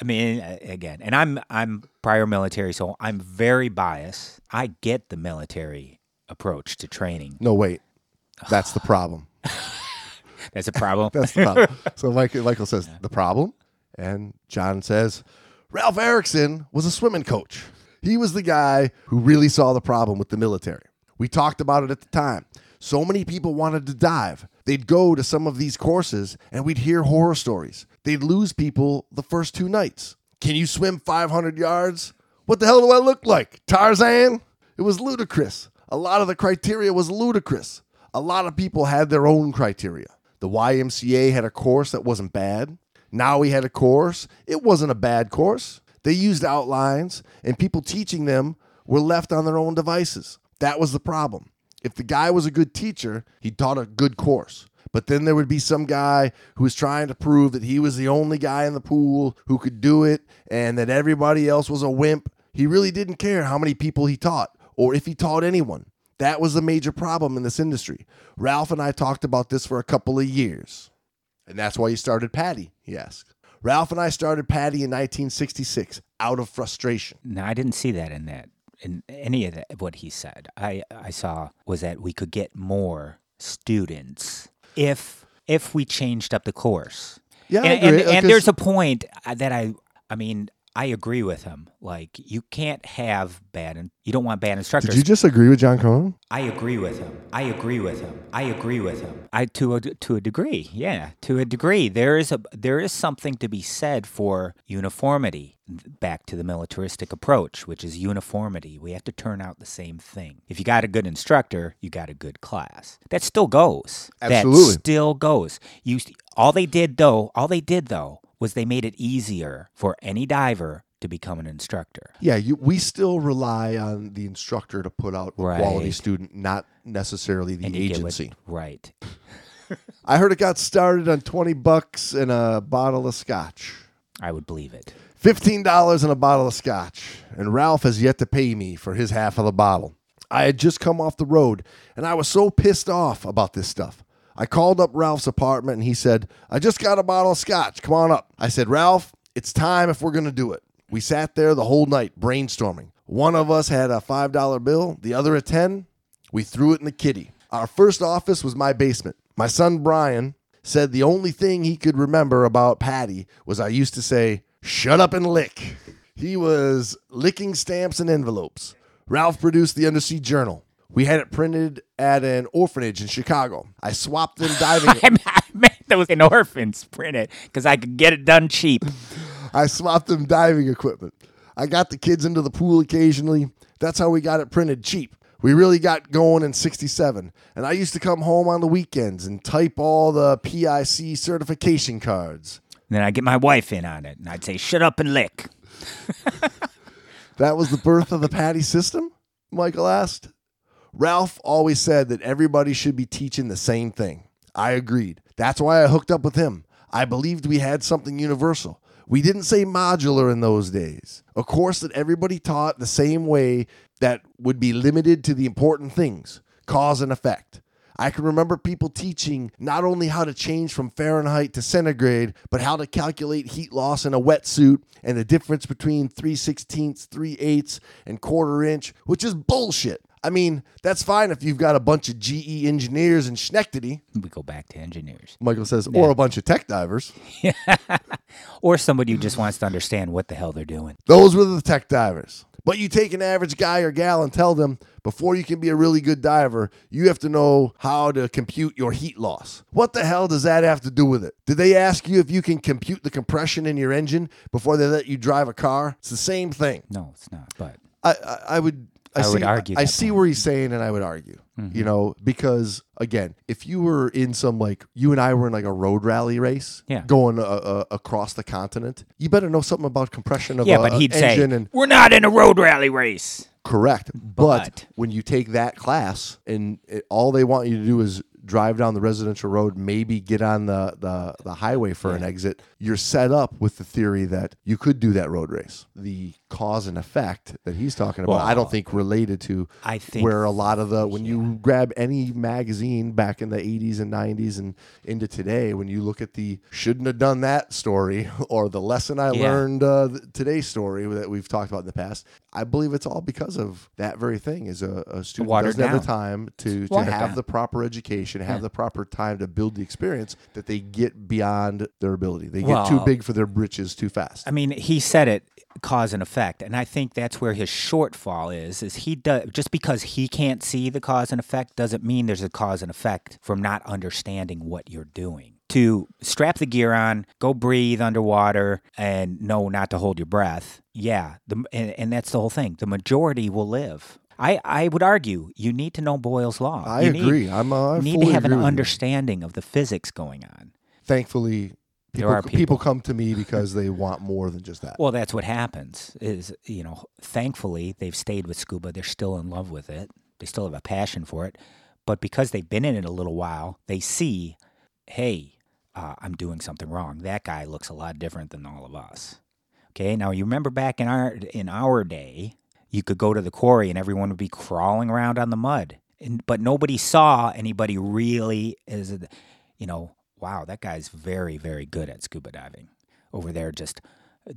I mean, again, and I'm I'm prior military, so I'm very biased. I get the military approach to training. no, wait. That's the problem. That's a problem. That's the problem. so Michael, Michael says the problem, and John says Ralph Erickson was a swimming coach. He was the guy who really saw the problem with the military. We talked about it at the time. So many people wanted to dive. They'd go to some of these courses and we'd hear horror stories. They'd lose people the first two nights. Can you swim 500 yards? What the hell do I look like? Tarzan? It was ludicrous. A lot of the criteria was ludicrous. A lot of people had their own criteria. The YMCA had a course that wasn't bad. Now we had a course. It wasn't a bad course. They used outlines, and people teaching them were left on their own devices. That was the problem. If the guy was a good teacher, he taught a good course. But then there would be some guy who was trying to prove that he was the only guy in the pool who could do it and that everybody else was a wimp. He really didn't care how many people he taught or if he taught anyone. That was the major problem in this industry. Ralph and I talked about this for a couple of years. And that's why you started PADI, he asked. Ralph and I started PADI in 1966 out of frustration. No, I didn't see that in that in any of that what he said. I I saw was that we could get more students if if we changed up the course. Yeah, and, and, and there's a point that I I mean I agree with him. Like you can't have bad and you don't want bad instructors. Did you just agree with John Cronin? I agree with him. I agree with him. I agree with him. I to a to a degree, yeah, to a degree. There is a there is something to be said for uniformity. Back to the militaristic approach, which is uniformity. We have to turn out the same thing. If you got a good instructor, you got a good class. That still goes. Absolutely. That still goes. You all they did though, all they did though was they made it easier for any diver to become an instructor. Yeah, you, we still rely on the instructor to put out a quality student, not necessarily the And you what- agency. right. I heard it got started on 20 bucks and a bottle of scotch. I would believe it. $15 and a bottle of scotch, and Ralph has yet to pay me for his half of the bottle. I had just come off the road, and I was so pissed off about this stuff. I called up Ralph's apartment, and he said, I just got a bottle of scotch. Come on up. I said, Ralph, it's time if we're going to do it. We sat there the whole night brainstorming. One of us had a $5 bill, the other a 10. We threw it in the kitty. Our first office was my basement. My son Brian said the only thing he could remember about PADI was I used to say, Shut up and lick. He was licking stamps and envelopes. Ralph produced the Undersea Journal. We had it printed at an orphanage in Chicago. I swapped them diving. I meant- meant those in orphans print it because I could get it done cheap. I swapped them diving equipment. I got the kids into the pool occasionally. That's how we got it printed cheap. We really got going in 67. And I used to come home on the weekends and type all the PIC certification cards. And then I get my wife in on it, and I'd say, "Shut up and lick." That was the birth of the PADI system? Michael asked. Ralph always said that everybody should be teaching the same thing. I agreed. That's why I hooked up with him. I believed we had something universal. We didn't say modular in those days. A course that everybody taught the same way that would be limited to the important things cause and effect. I can remember people teaching not only how to change from Fahrenheit to centigrade, but how to calculate heat loss in a wetsuit and the difference between 3 sixteenths, 3 eighths, and quarter inch, which is bullshit. I mean, that's fine if you've got a bunch of GE engineers in Schenectady, We go back to engineers, Michael says, or a bunch of tech divers. or somebody who just wants to understand what the hell they're doing. Those were the tech divers. But you take an average guy or gal and tell them before you can be a really good diver, you have to know how to compute your heat loss. What the hell does that have to do with it? Did they ask you if you can compute the compression in your engine before they let you drive a car? It's the same thing. No, it's not. But I, I, I would. I, I see, would argue I see point. where he's saying, and I would argue. You know, because again, if you were in some like you and I were in like a road rally race, Yeah. going uh, uh, across the continent, you better know something about compression of yeah, a, but he'd say, and "We're not in a road rally race." Correct. But, But- when you take that class and it, all they want you to do is drive down the residential road, maybe get on the the, the highway for an exit, you're set up with the theory that you could do that road race. The cause and effect that he's talking about, I don't think related to I think- where a lot of the when you grab any magazine back in the 80s and 90s and into today, when you look at the shouldn't have done that story or the lesson I Yeah. learned uh, today story that we've talked about in the past, I believe it's all because of that very thing. Is a, a student doesn't have the time to, to have down. the proper education, have the proper time to build the experience that they get beyond their ability. They get too big for their britches too fast. I mean, he said it cause and effect, and I think that's where his shortfall is. Is he does just because he can't see the cause and effect doesn't mean there's a cause and effect from not understanding what you're doing. To strap the gear on, go breathe underwater, and know not to hold your breath. Yeah, the, and, and that's the whole thing. The majority will live. I, I would argue you need to know Boyle's law. I You need- agree. I'm uh, I you need to have an with you. understanding of the physics going on. Thankfully, There people, are people people. come to me because they want more than just that. Well, that's what happens. Is you know, thankfully they've stayed with scuba. They're still in love with it. They still have a passion for it. But because they've been in it a little while, they see, hey, uh, I'm doing something wrong. That guy looks a lot different than all of us. Okay, now you remember back in our in our day, you could go to the quarry and everyone would be crawling around on the mud, and, but nobody saw anybody really as, you know, wow, that guy's very very good at scuba diving over there, just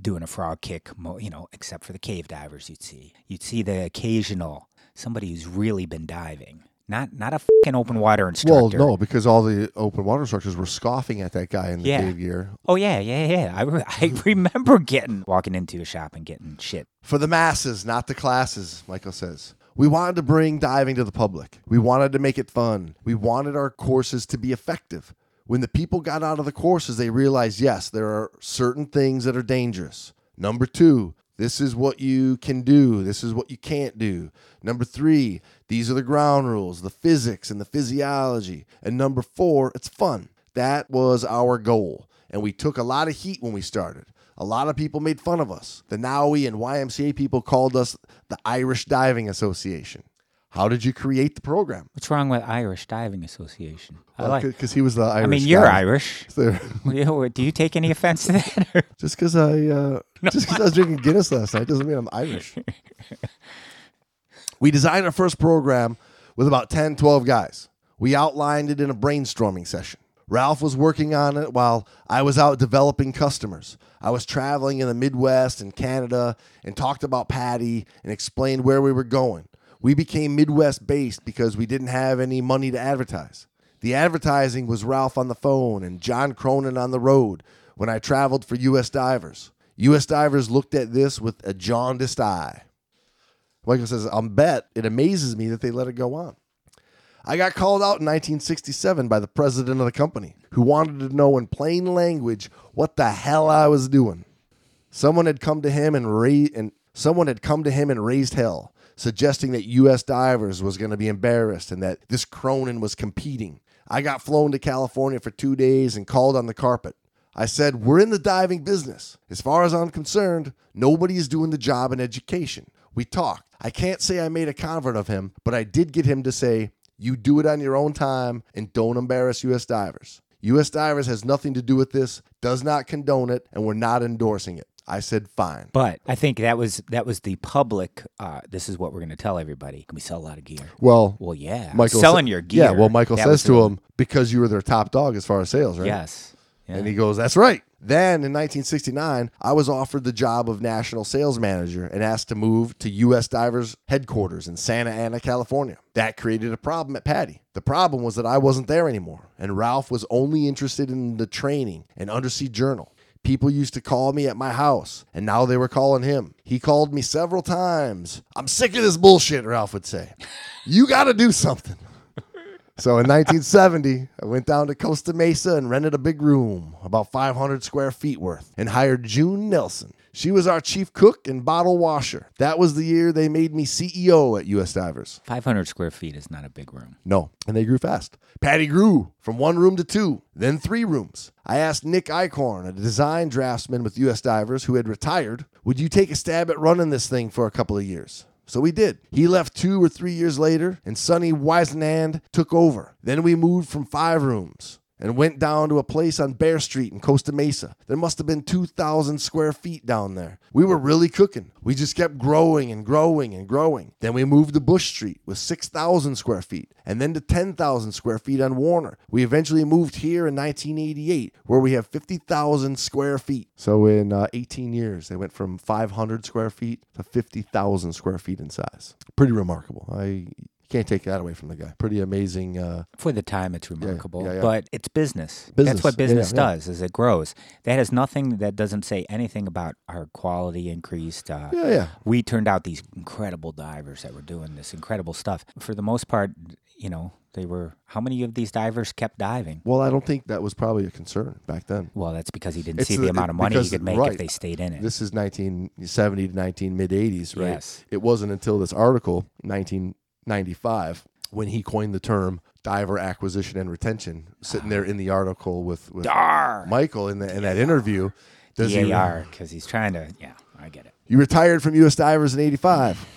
doing a frog kick, you know, except for the cave divers you'd see. You'd see the occasional somebody who's really been diving, not not a fucking open water instructor. Well, no, because all the open water instructors were scoffing at that guy in the Yeah. cave gear. Oh yeah, yeah, yeah. I, re- I remember getting walking into a shop and getting shit. For the masses, not the classes, Michael says. We wanted to bring diving to the public. We wanted to make it fun. We wanted our courses to be effective. When the people got out of the courses, they realized yes, there are certain things that are dangerous. Number two, this is what you can do. This is what you can't do. Number three, these are the ground rules, the physics and the physiology. And number four, it's fun. That was our goal. And we took a lot of heat when we started. A lot of people made fun of us. The NAUI and YMCA people called us the Irish Diving Association. How did you create the program? What's wrong with Irish Diving Association? I like. Because he was the Irish. I mean, you're guy. Irish. So, Do you take any offense to that? or- just because I uh, just because I was drinking Guinness last night doesn't mean I'm Irish. we designed our first program with about 10, 12 guys. We outlined it in a brainstorming session. Ralph was working on it while I was out developing customers. I was traveling in the Midwest and Canada and talked about PADI and explained where we were going. We became Midwest based because we didn't have any money to advertise. The advertising was Ralph on the phone and John Cronin on the road when I traveled for U.S. Divers. U.S. Divers looked at this with a jaundiced eye. Michael says, I'm bet it amazes me that they let it go on. I got called out in 1967 by the president of the company who wanted to know in plain language what the hell I was doing. Someone had come to him and, ra- and someone had come to him and raised hell, suggesting that U.S. Divers was going to be embarrassed and that this Cronin was competing. I got flown to California for two days and called on the carpet. I said, We're in the diving business. As far as I'm concerned, nobody is doing the job in education. We talked. I can't say I made a convert of him, but I did get him to say, You do it on your own time and don't embarrass U.S. divers. U.S. divers has nothing to do with this, does not condone it, and we're not endorsing it. I said, Fine. But I think that was that was the public. Uh, this is what we're going to tell everybody. Can we sell a lot of gear? Well, Well, yeah. Michael selling sa- your gear. Yeah, well, Michael says to him, Because you were their top dog as far as sales, right? Yes. Yeah. And he goes, That's right. Then in 1969, I was offered the job of national sales manager and asked to move to U.S. Divers headquarters in Santa Ana, California. That created a problem at PADI. The problem was that I wasn't there anymore, and Ralph was only interested in the training and undersea journal. People used to call me at my house, and now they were calling him. He called me several times. I'm sick of this bullshit, Ralph would say. You got to do something. So in 1970, I went down to Costa Mesa and rented a big room, about 500 square feet worth, and hired June Nelson. She was our chief cook and bottle washer. That was the year they made me CEO at US Divers. 500 square feet is not a big room. No, and they grew fast. PADI grew from one room to two, then three rooms. I asked Nick Eichhorn, a design draftsman with US Divers who had retired, would you take a stab at running this thing for a couple of years? So we did. He left two or three years later, and Sonny Weisenand took over. Then we moved from five rooms and went down to a place on Bear Street in Costa Mesa. There must have been 2,000 square feet down there. We were really cooking. We just kept growing and growing and growing. Then we moved to Bush Street with 6,000 square feet and then to 10,000 square feet on Warner. We eventually moved here in 1988 where we have 50,000 square feet. So in uh, 18 years, they went from 500 square feet to 50,000 square feet in size. Pretty remarkable. I can't take that away from the guy. Pretty amazing. Uh, For the time, it's remarkable, yeah, yeah. but it's business. Business. That's what Yeah, business yeah. does, is it grows. That has nothing. That doesn't say anything about our quality increased. Uh, yeah, yeah. We turned out these incredible divers that were doing this incredible stuff. For the most part, you know, they were. How many of these divers kept diving? Well, I don't think that was probably a concern back then. Well, that's because he didn't It's see the, the- amount of money he could make right. if they stayed in it. This is 1970 to 19 mid 80s, right? Yes. It wasn't until this article, 1995, when he coined the term diver acquisition and retention, sitting there in the article with, with Dar. Michael in, the, in that interview. Does DAR, because he's trying to. Yeah, I get it. You retired from U.S. Divers in 85.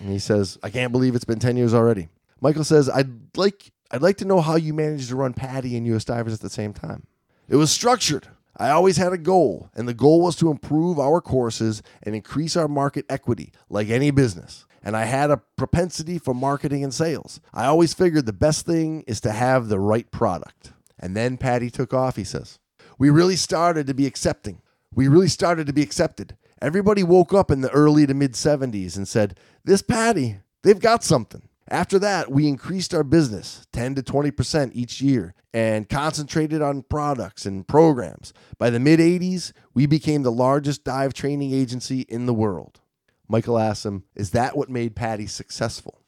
And he says, I can't believe it's been 10 years already. Michael says, I'd like, I'd like to know how you managed to run PADI and U.S. Divers at the same time. It was structured. I always had a goal, and the goal was to improve our courses and increase our market equity, like any business. And I had a propensity for marketing and sales. I always figured the best thing is to have the right product. And then PADI took off, he says. We really started to be accepting. We really started to be accepted. Everybody woke up in the early to mid 70s and said, This PADI, they've got something. After that, we increased our business 10 to 20% each year and concentrated on products and programs. By the mid 80s, we became the largest dive training agency in the world. Michael asked him, Is that what made PADI successful?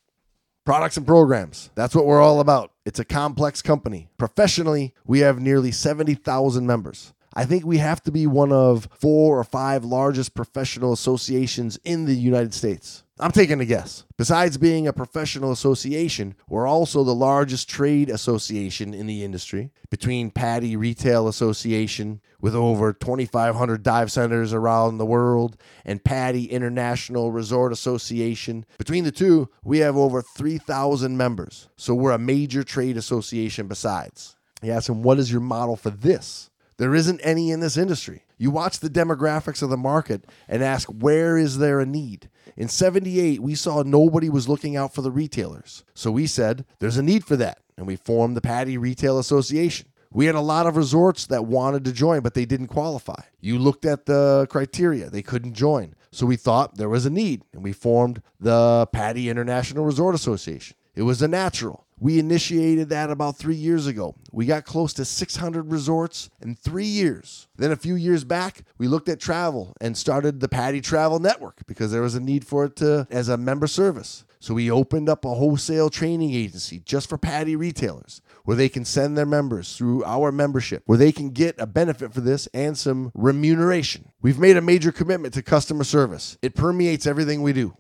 Products and programs. That's what we're all about. It's a complex company. Professionally, we have nearly 70,000 members. I think we have to be one of four or five largest professional associations in the United States. I'm taking a guess. Besides being a professional association, we're also the largest trade association in the industry. Between PADI Retail Association, with over 2,500 dive centers around the world, and PADI International Resort Association, between the two, we have over 3,000 members. So we're a major trade association besides. He asked him, What is your model for this? There isn't any in this industry. You watch the demographics of the market and ask, where is there a need? In 78, we saw nobody was looking out for the retailers. So we said, there's a need for that. And we formed the PADI Retail Association. We had a lot of resorts that wanted to join, but they didn't qualify. You looked at the criteria, they couldn't join. So we thought there was a need, and we formed the PADI International Resort Association. It was a natural. We initiated that about three years ago. We got close to 600 resorts in three years. Then a few years back, we looked at travel and started the PADI Travel Network because there was a need for it to as a member service. So we opened up a wholesale training agency just for PADI retailers where they can send their members through our membership, where they can get a benefit for this and some remuneration. We've made a major commitment to customer service. It permeates everything we do.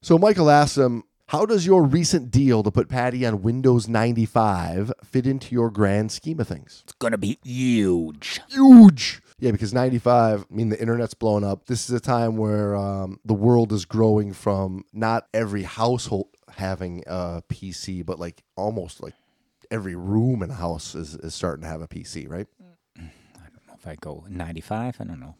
So Michael asked him, how does your recent deal to put PADI on Windows 95 fit into your grand scheme of things? It's gonna be huge. Huge. Yeah, because 95, I mean, the internet's blown up. This is a time where um, the world is growing from not every household having a PC, but like almost like every room in a house is, is starting to have a PC, right? I don't know if I go 95, I don't know.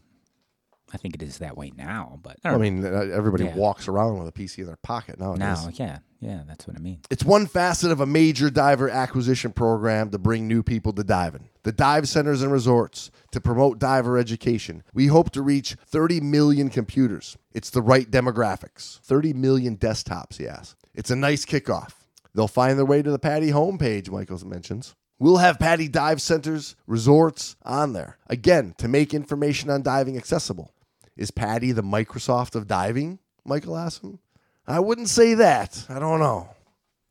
I think it is that way now, but I I mean, uh, everybody Yeah. walks around with a PC in their pocket nowadays. now. Yeah, yeah, that's what I mean. It's one facet of a major diver acquisition program to bring new people to diving. The dive centers and resorts to promote diver education. We hope to reach 30 million computers. It's the right demographics. 30 million desktops, asks. It's a nice kickoff. They'll find their way to the PADI homepage, Michaels mentions. We'll have PADI dive centers, resorts on there. Again, to make information on diving accessible. Is PADI the Microsoft of diving? Michael asked him. I wouldn't say that. I don't know.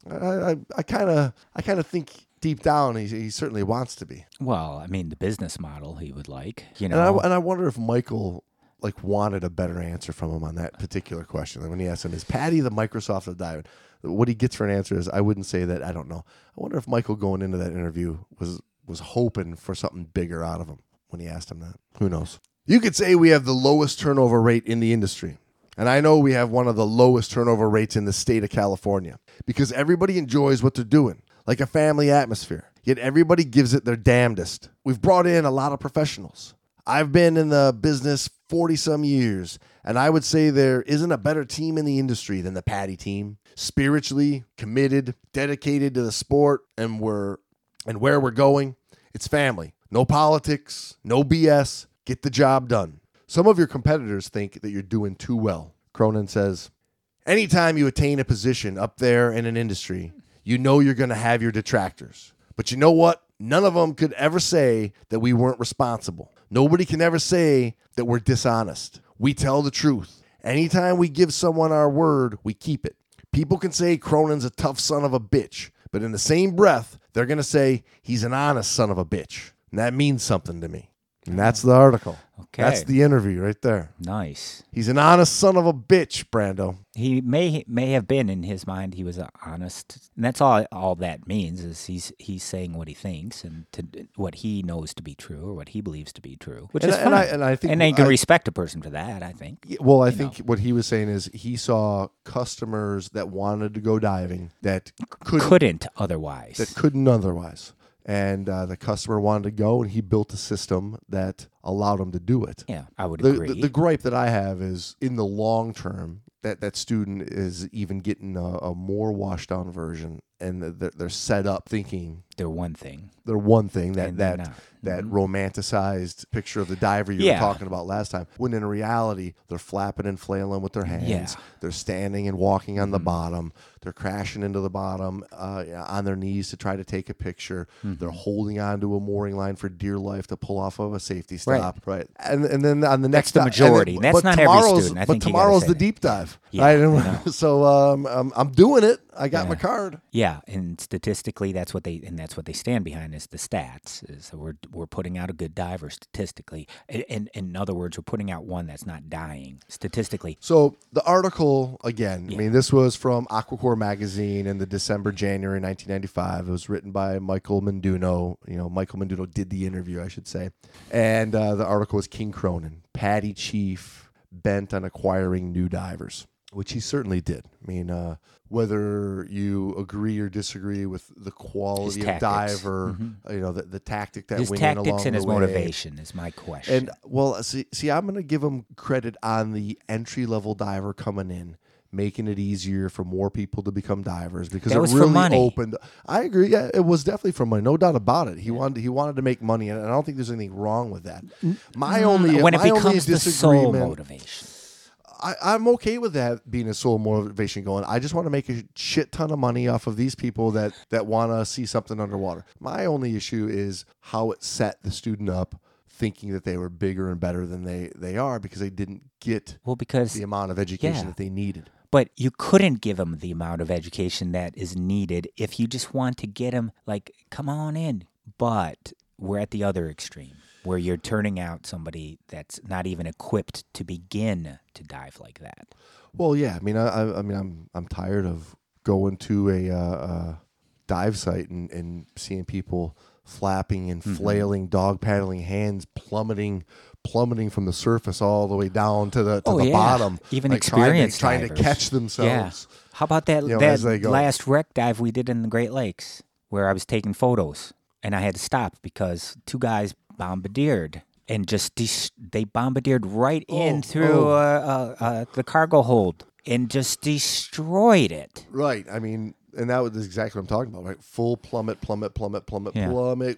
I I kind of I kind of think deep down he, he certainly wants to be. Well, I mean, the business model he would like, you And I know. and I wonder if Michael like wanted a better answer from him on that particular question. Like when he asked him, "Is PADI the Microsoft of diving?" What he gets for an answer is, "I wouldn't say that. I don't know." I wonder if Michael going into that interview was was hoping for something bigger out of him when he asked him that. Who knows? You could say we have the lowest turnover rate in the industry. And I know we have one of the lowest turnover rates in the state of California because everybody enjoys what they're doing, like a family atmosphere. Yet everybody gives it their damnedest. We've brought in a lot of professionals. I've been in the business 40 some years, and I would say there isn't a better team in the industry than the PADI team. Spiritually committed, dedicated to the sport, and we're and where we're going, it's family. No politics, no BS. Get the job done. Some of your competitors think that you're doing too well. Cronin says, Anytime you attain a position up there in an industry, you know you're going to have your detractors. But you know what? None of them could ever say that we weren't responsible. Nobody can ever say that we're dishonest. We tell the truth. Anytime we give someone our word, we keep it. People can say Cronin's a tough son of a bitch, but in the same breath, they're going to say he's an honest son of a bitch. And that means something to me. And that's the article. Okay. That's the interview right there. Nice. He's an honest son of a bitch, Brando. He may may have been in his mind. He was honest, and that's all. All that means is he's he's saying what he thinks and to, what he knows to be true or what he believes to be true, which And is I- fine. and I- and I think and they can I- respect a person for that. I think. Well, I You think what he was saying is he saw customers that wanted to go diving that couldn't, Couldn't otherwise. that couldn't otherwise, and uh, the customer wanted to go, and he built a system that allowed him to do it. yeah, I would The, agree. the, the gripe that I have is in the long term that that student is even getting a, a more washed down version, and they're, they're set up thinking They're one thing. they're one thing that And that that Mhm. romanticized picture of the diver you Yeah. were talking about last time. When in reality, they're flapping and flailing with their hands. Yeah. Mm-hmm. They're standing and walking on the bottom. They're crashing into the bottom uh, on their knees to try to take a picture. Mm-hmm. They're holding onto a mooring line for dear life to pull off of a safety stop. Right. right. And and then on the next the di- then- majority. That's not every student. I but tomorrow's the that. deep dive. Yeah, right. I And know. so um, I'm, I'm doing it. I got my card. Yeah, and statistically, that's what they and that's what they stand behind is the stats. Is we're we're putting out a good diver statistically, and, and in other words, we're putting out one that's not dying statistically. So the article again, I mean, this was from aquaCorps magazine in the December January 1995. It was written by Michael Menduno. You know, Michael Menduno did the interview, I should say, and uh, the article was King Cronin, PADI Chief, bent on acquiring new divers, which he certainly did. I mean, uh, whether you agree or disagree with the quality of diver, you know, the, the tactic that his went in tactics along and the his way. motivation is my question. And well, see, see, I'm going to give him credit on the entry level diver coming in, making it easier for more people to become divers because That it really opened. I agree. Yeah, it was definitely for money, no doubt about it. He wanted he wanted to make money, and I don't think there's anything wrong with that. My only when it my only becomes the sole motivation, I, I'm okay with that being a sole motivation going. I just want to make a shit ton of money off of these people that that want to see something underwater. My only issue is how it set the student up thinking that they were bigger and better than they they are because they didn't get well, because the amount of education Yeah. that they needed. But you couldn't give them the amount of education that is needed if you just want to get them like, come on in. But we're at the other extreme where you're turning out somebody that's not even equipped to begin to dive like that. Well, yeah. I mean, I, I, mean, I'm I'm tired of going to a, uh, uh dive site and, and seeing people flapping and Mm-hmm. flailing, dog paddling, hands plummeting, plummeting from the surface all the way down to the to Oh, the yeah. bottom. Even like trying to- experienced trying to, catch themselves. Yeah. How about that, You know, that as they go. last wreck dive we did in the Great Lakes where I was taking photos and I had to stop because two guys bombardired and just they bombardired right in Oh, through oh. uh, uh, uh, the cargo hold and just destroyed it. Right. I mean, and that was exactly what I'm talking about. Right. Full plummet, plummet, plummet, plummet, Yeah. plummet.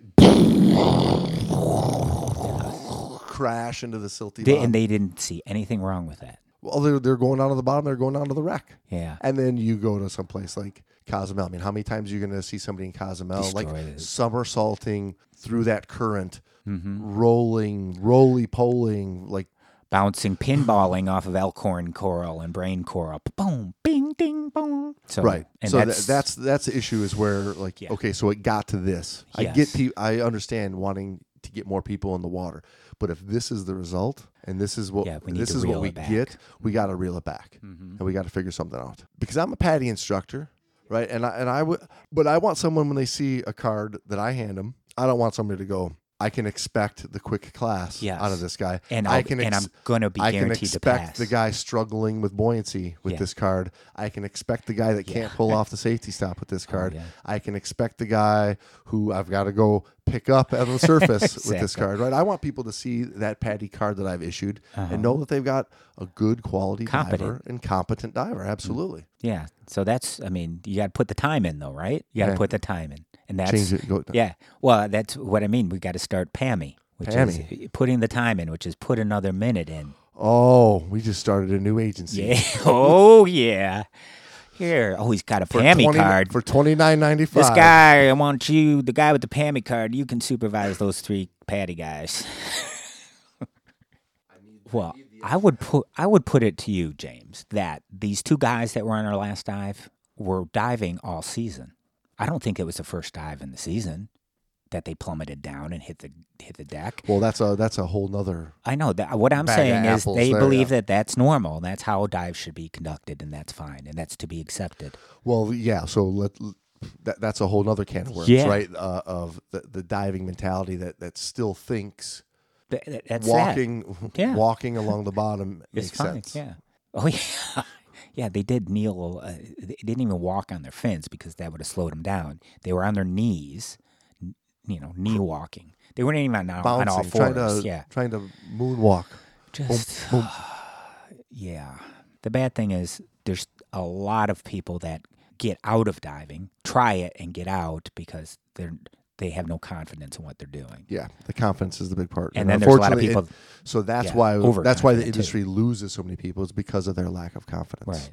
Crash into the silty They, bottom. and they didn't see anything wrong with that. well, they're, they're going down to the bottom. They're going down to the wreck. Yeah. And then you go to some place like Cozumel. I mean, how many times are you going to see somebody in Cozumel like it. somersaulting through that current, Mm-hmm. rolling, roly poling, like Bouncing, pinballing off of elkhorn coral and brain coral. Boom, bing, ding, boom. So, right. And so that's, that's, that's that's the issue is where like Yeah. okay, so it got to this. I get Yes. pe- I understand wanting to get more people in the water, but if this is the result and this is what Yeah, we this is what we get, we got to reel it back, Mm-hmm. and we got to figure something out. Because I'm a PADI instructor, right? And I and I would, but I want someone when they see a card that I hand them, I don't want somebody to go, I can expect the quick class Yes. out of this guy, And I I'll- can and I'm gonna be I can guaranteed to expect pass. the guy struggling with buoyancy with Yeah. this card. I can expect the guy that can't pull off the safety stop with this card. Oh, yeah. I can expect the guy who I've got to go pick up on the surface with this card. Right? I want people to see that PADI card that I've issued and know that they've got a good quality diver Uh-huh. And competent diver. Absolutely. Yeah. So that's, I mean, you got to put the time in, though, right? You got to Yeah. put the time in, and that's Change it. Go, yeah. Well, that's what I mean. We got to start PAMI, which PAMI. is putting the time in, which is put another minute in. Oh, we just started a new agency. Yeah. oh yeah. Here. Oh, he's got a For PAMI 20 card. for twenty nine ninety five. This guy, I want you, the guy with the PAMI card. You can supervise those three PADI guys. well, I would put I would put it to you, James, that these two guys that were on our last dive were diving all season. I don't think it was the first dive in the season that they plummeted down and hit the hit the deck. Well, that's a that's a whole nother. I know that what I'm saying is they there, believe yeah. that that's normal. That's how dives should be conducted, and that's fine, and that's to be accepted. Well, yeah. So let that that's a whole nother can of worms, Yeah. right? Uh, of the, the diving mentality that that still thinks Th- th- That's that. walking Yeah. walking along the bottom makes fine. sense. Yeah. Oh yeah. Yeah, they did kneel. Uh, they didn't even walk on their fins because that would have slowed them down. They were on their knees, n- you know, knee walking. They weren't even on, on all fours. trying to yeah. trying to moonwalk. Just boom. yeah. The bad thing is there's a lot of people that get out of diving, try it and get out because they're they have no confidence in what they're doing. Yeah, the confidence is the big part. And then there's a lot of unfortunately, people- it- so that's yeah, why that's why the overconfident, too. industry loses so many people is because of their lack of confidence. Right.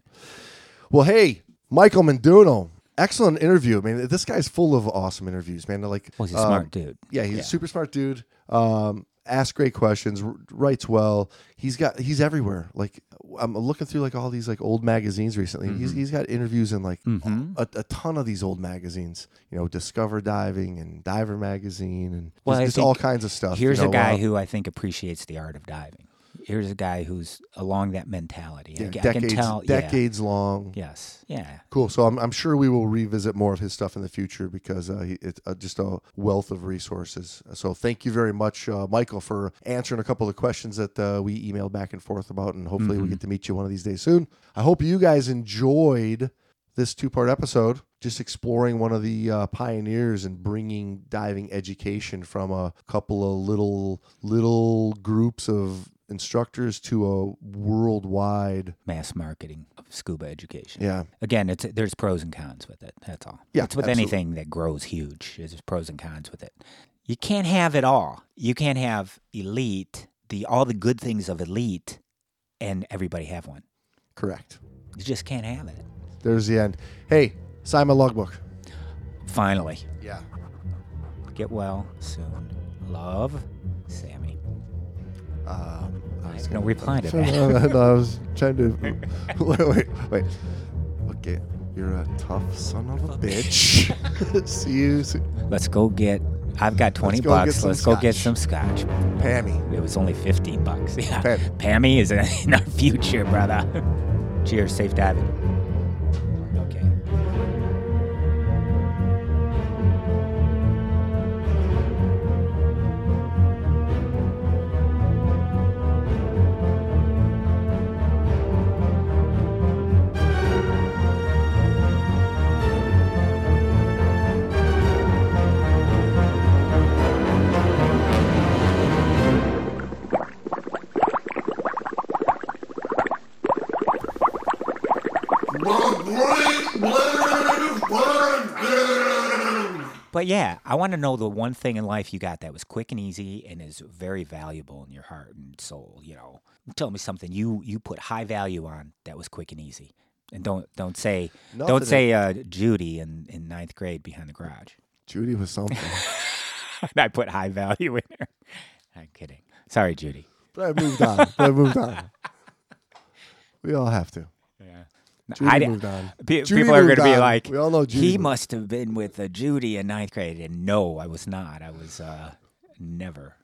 Well, hey, Michael Menduno, excellent interview. I mean, this guy's full of awesome interviews, man. Like, Well, he's a um, smart dude. Yeah, he's Yeah. a super smart dude. Um, asks great questions, writes well. He's got he's everywhere. Like I'm looking through like all these like old magazines recently. He's Mm-hmm. he's got interviews in like a, a ton of these old magazines. You know, Discover Diving and Diver Magazine and Well, just, just all kinds of stuff. Here's you know, a guy uh, who I think appreciates the art of diving. Here's a guy who's along that mentality. Yeah, I, decades can tell. yeah. decades long. Yes. Yeah. Cool. So I'm, I'm sure we will revisit more of his stuff in the future because uh, he, it's uh, just a wealth of resources. So thank you very much, uh, Michael, for answering a couple of questions that uh, we emailed back and forth about, and hopefully we get to meet you one of these days soon. I hope you guys enjoyed this two part episode, just exploring one of the uh, pioneers and bringing diving education from a couple of little little groups of instructors to a worldwide. Mass marketing of scuba education. Yeah. Again, it's there's pros and cons with it. That's all. Yeah, It's with absolutely. anything that grows huge. There's pros and cons with it. You can't have it all. You can't have elite, the all the good things of elite, and everybody have one. Correct. You just can't have it. There's the end. Hey, sign my logbook. Finally, Yeah. get well soon. Love, Sammy. Um, I I was gonna- no reply to No, that. no, no, I was trying to. wait, wait, wait. Okay, you're a tough son of a bitch. See you, soon. Let's go get. I've got twenty go get bucks. some Let's go get some scotch. Pammy. It was only fifteen bucks. Yeah, Pammy. Pammy is in our future, brother. Cheers, safe diving. Yeah, I want to know the one thing in life you got that was quick and easy and is very valuable in your heart and soul. You know, tell me something you you put high value on that was quick and easy, and don't don't say Nothing don't say uh, Judy in in ninth grade behind the garage. Judy was something, I put high value in her. I'm kidding. Sorry, Judy. but I moved on. But I moved on. We all have to. Judy I moved on. Pe- Judy people are going to be on. like, We all know Judy he moved- must have been with uh, Judy in ninth grade. And no, I was not. I was uh, never.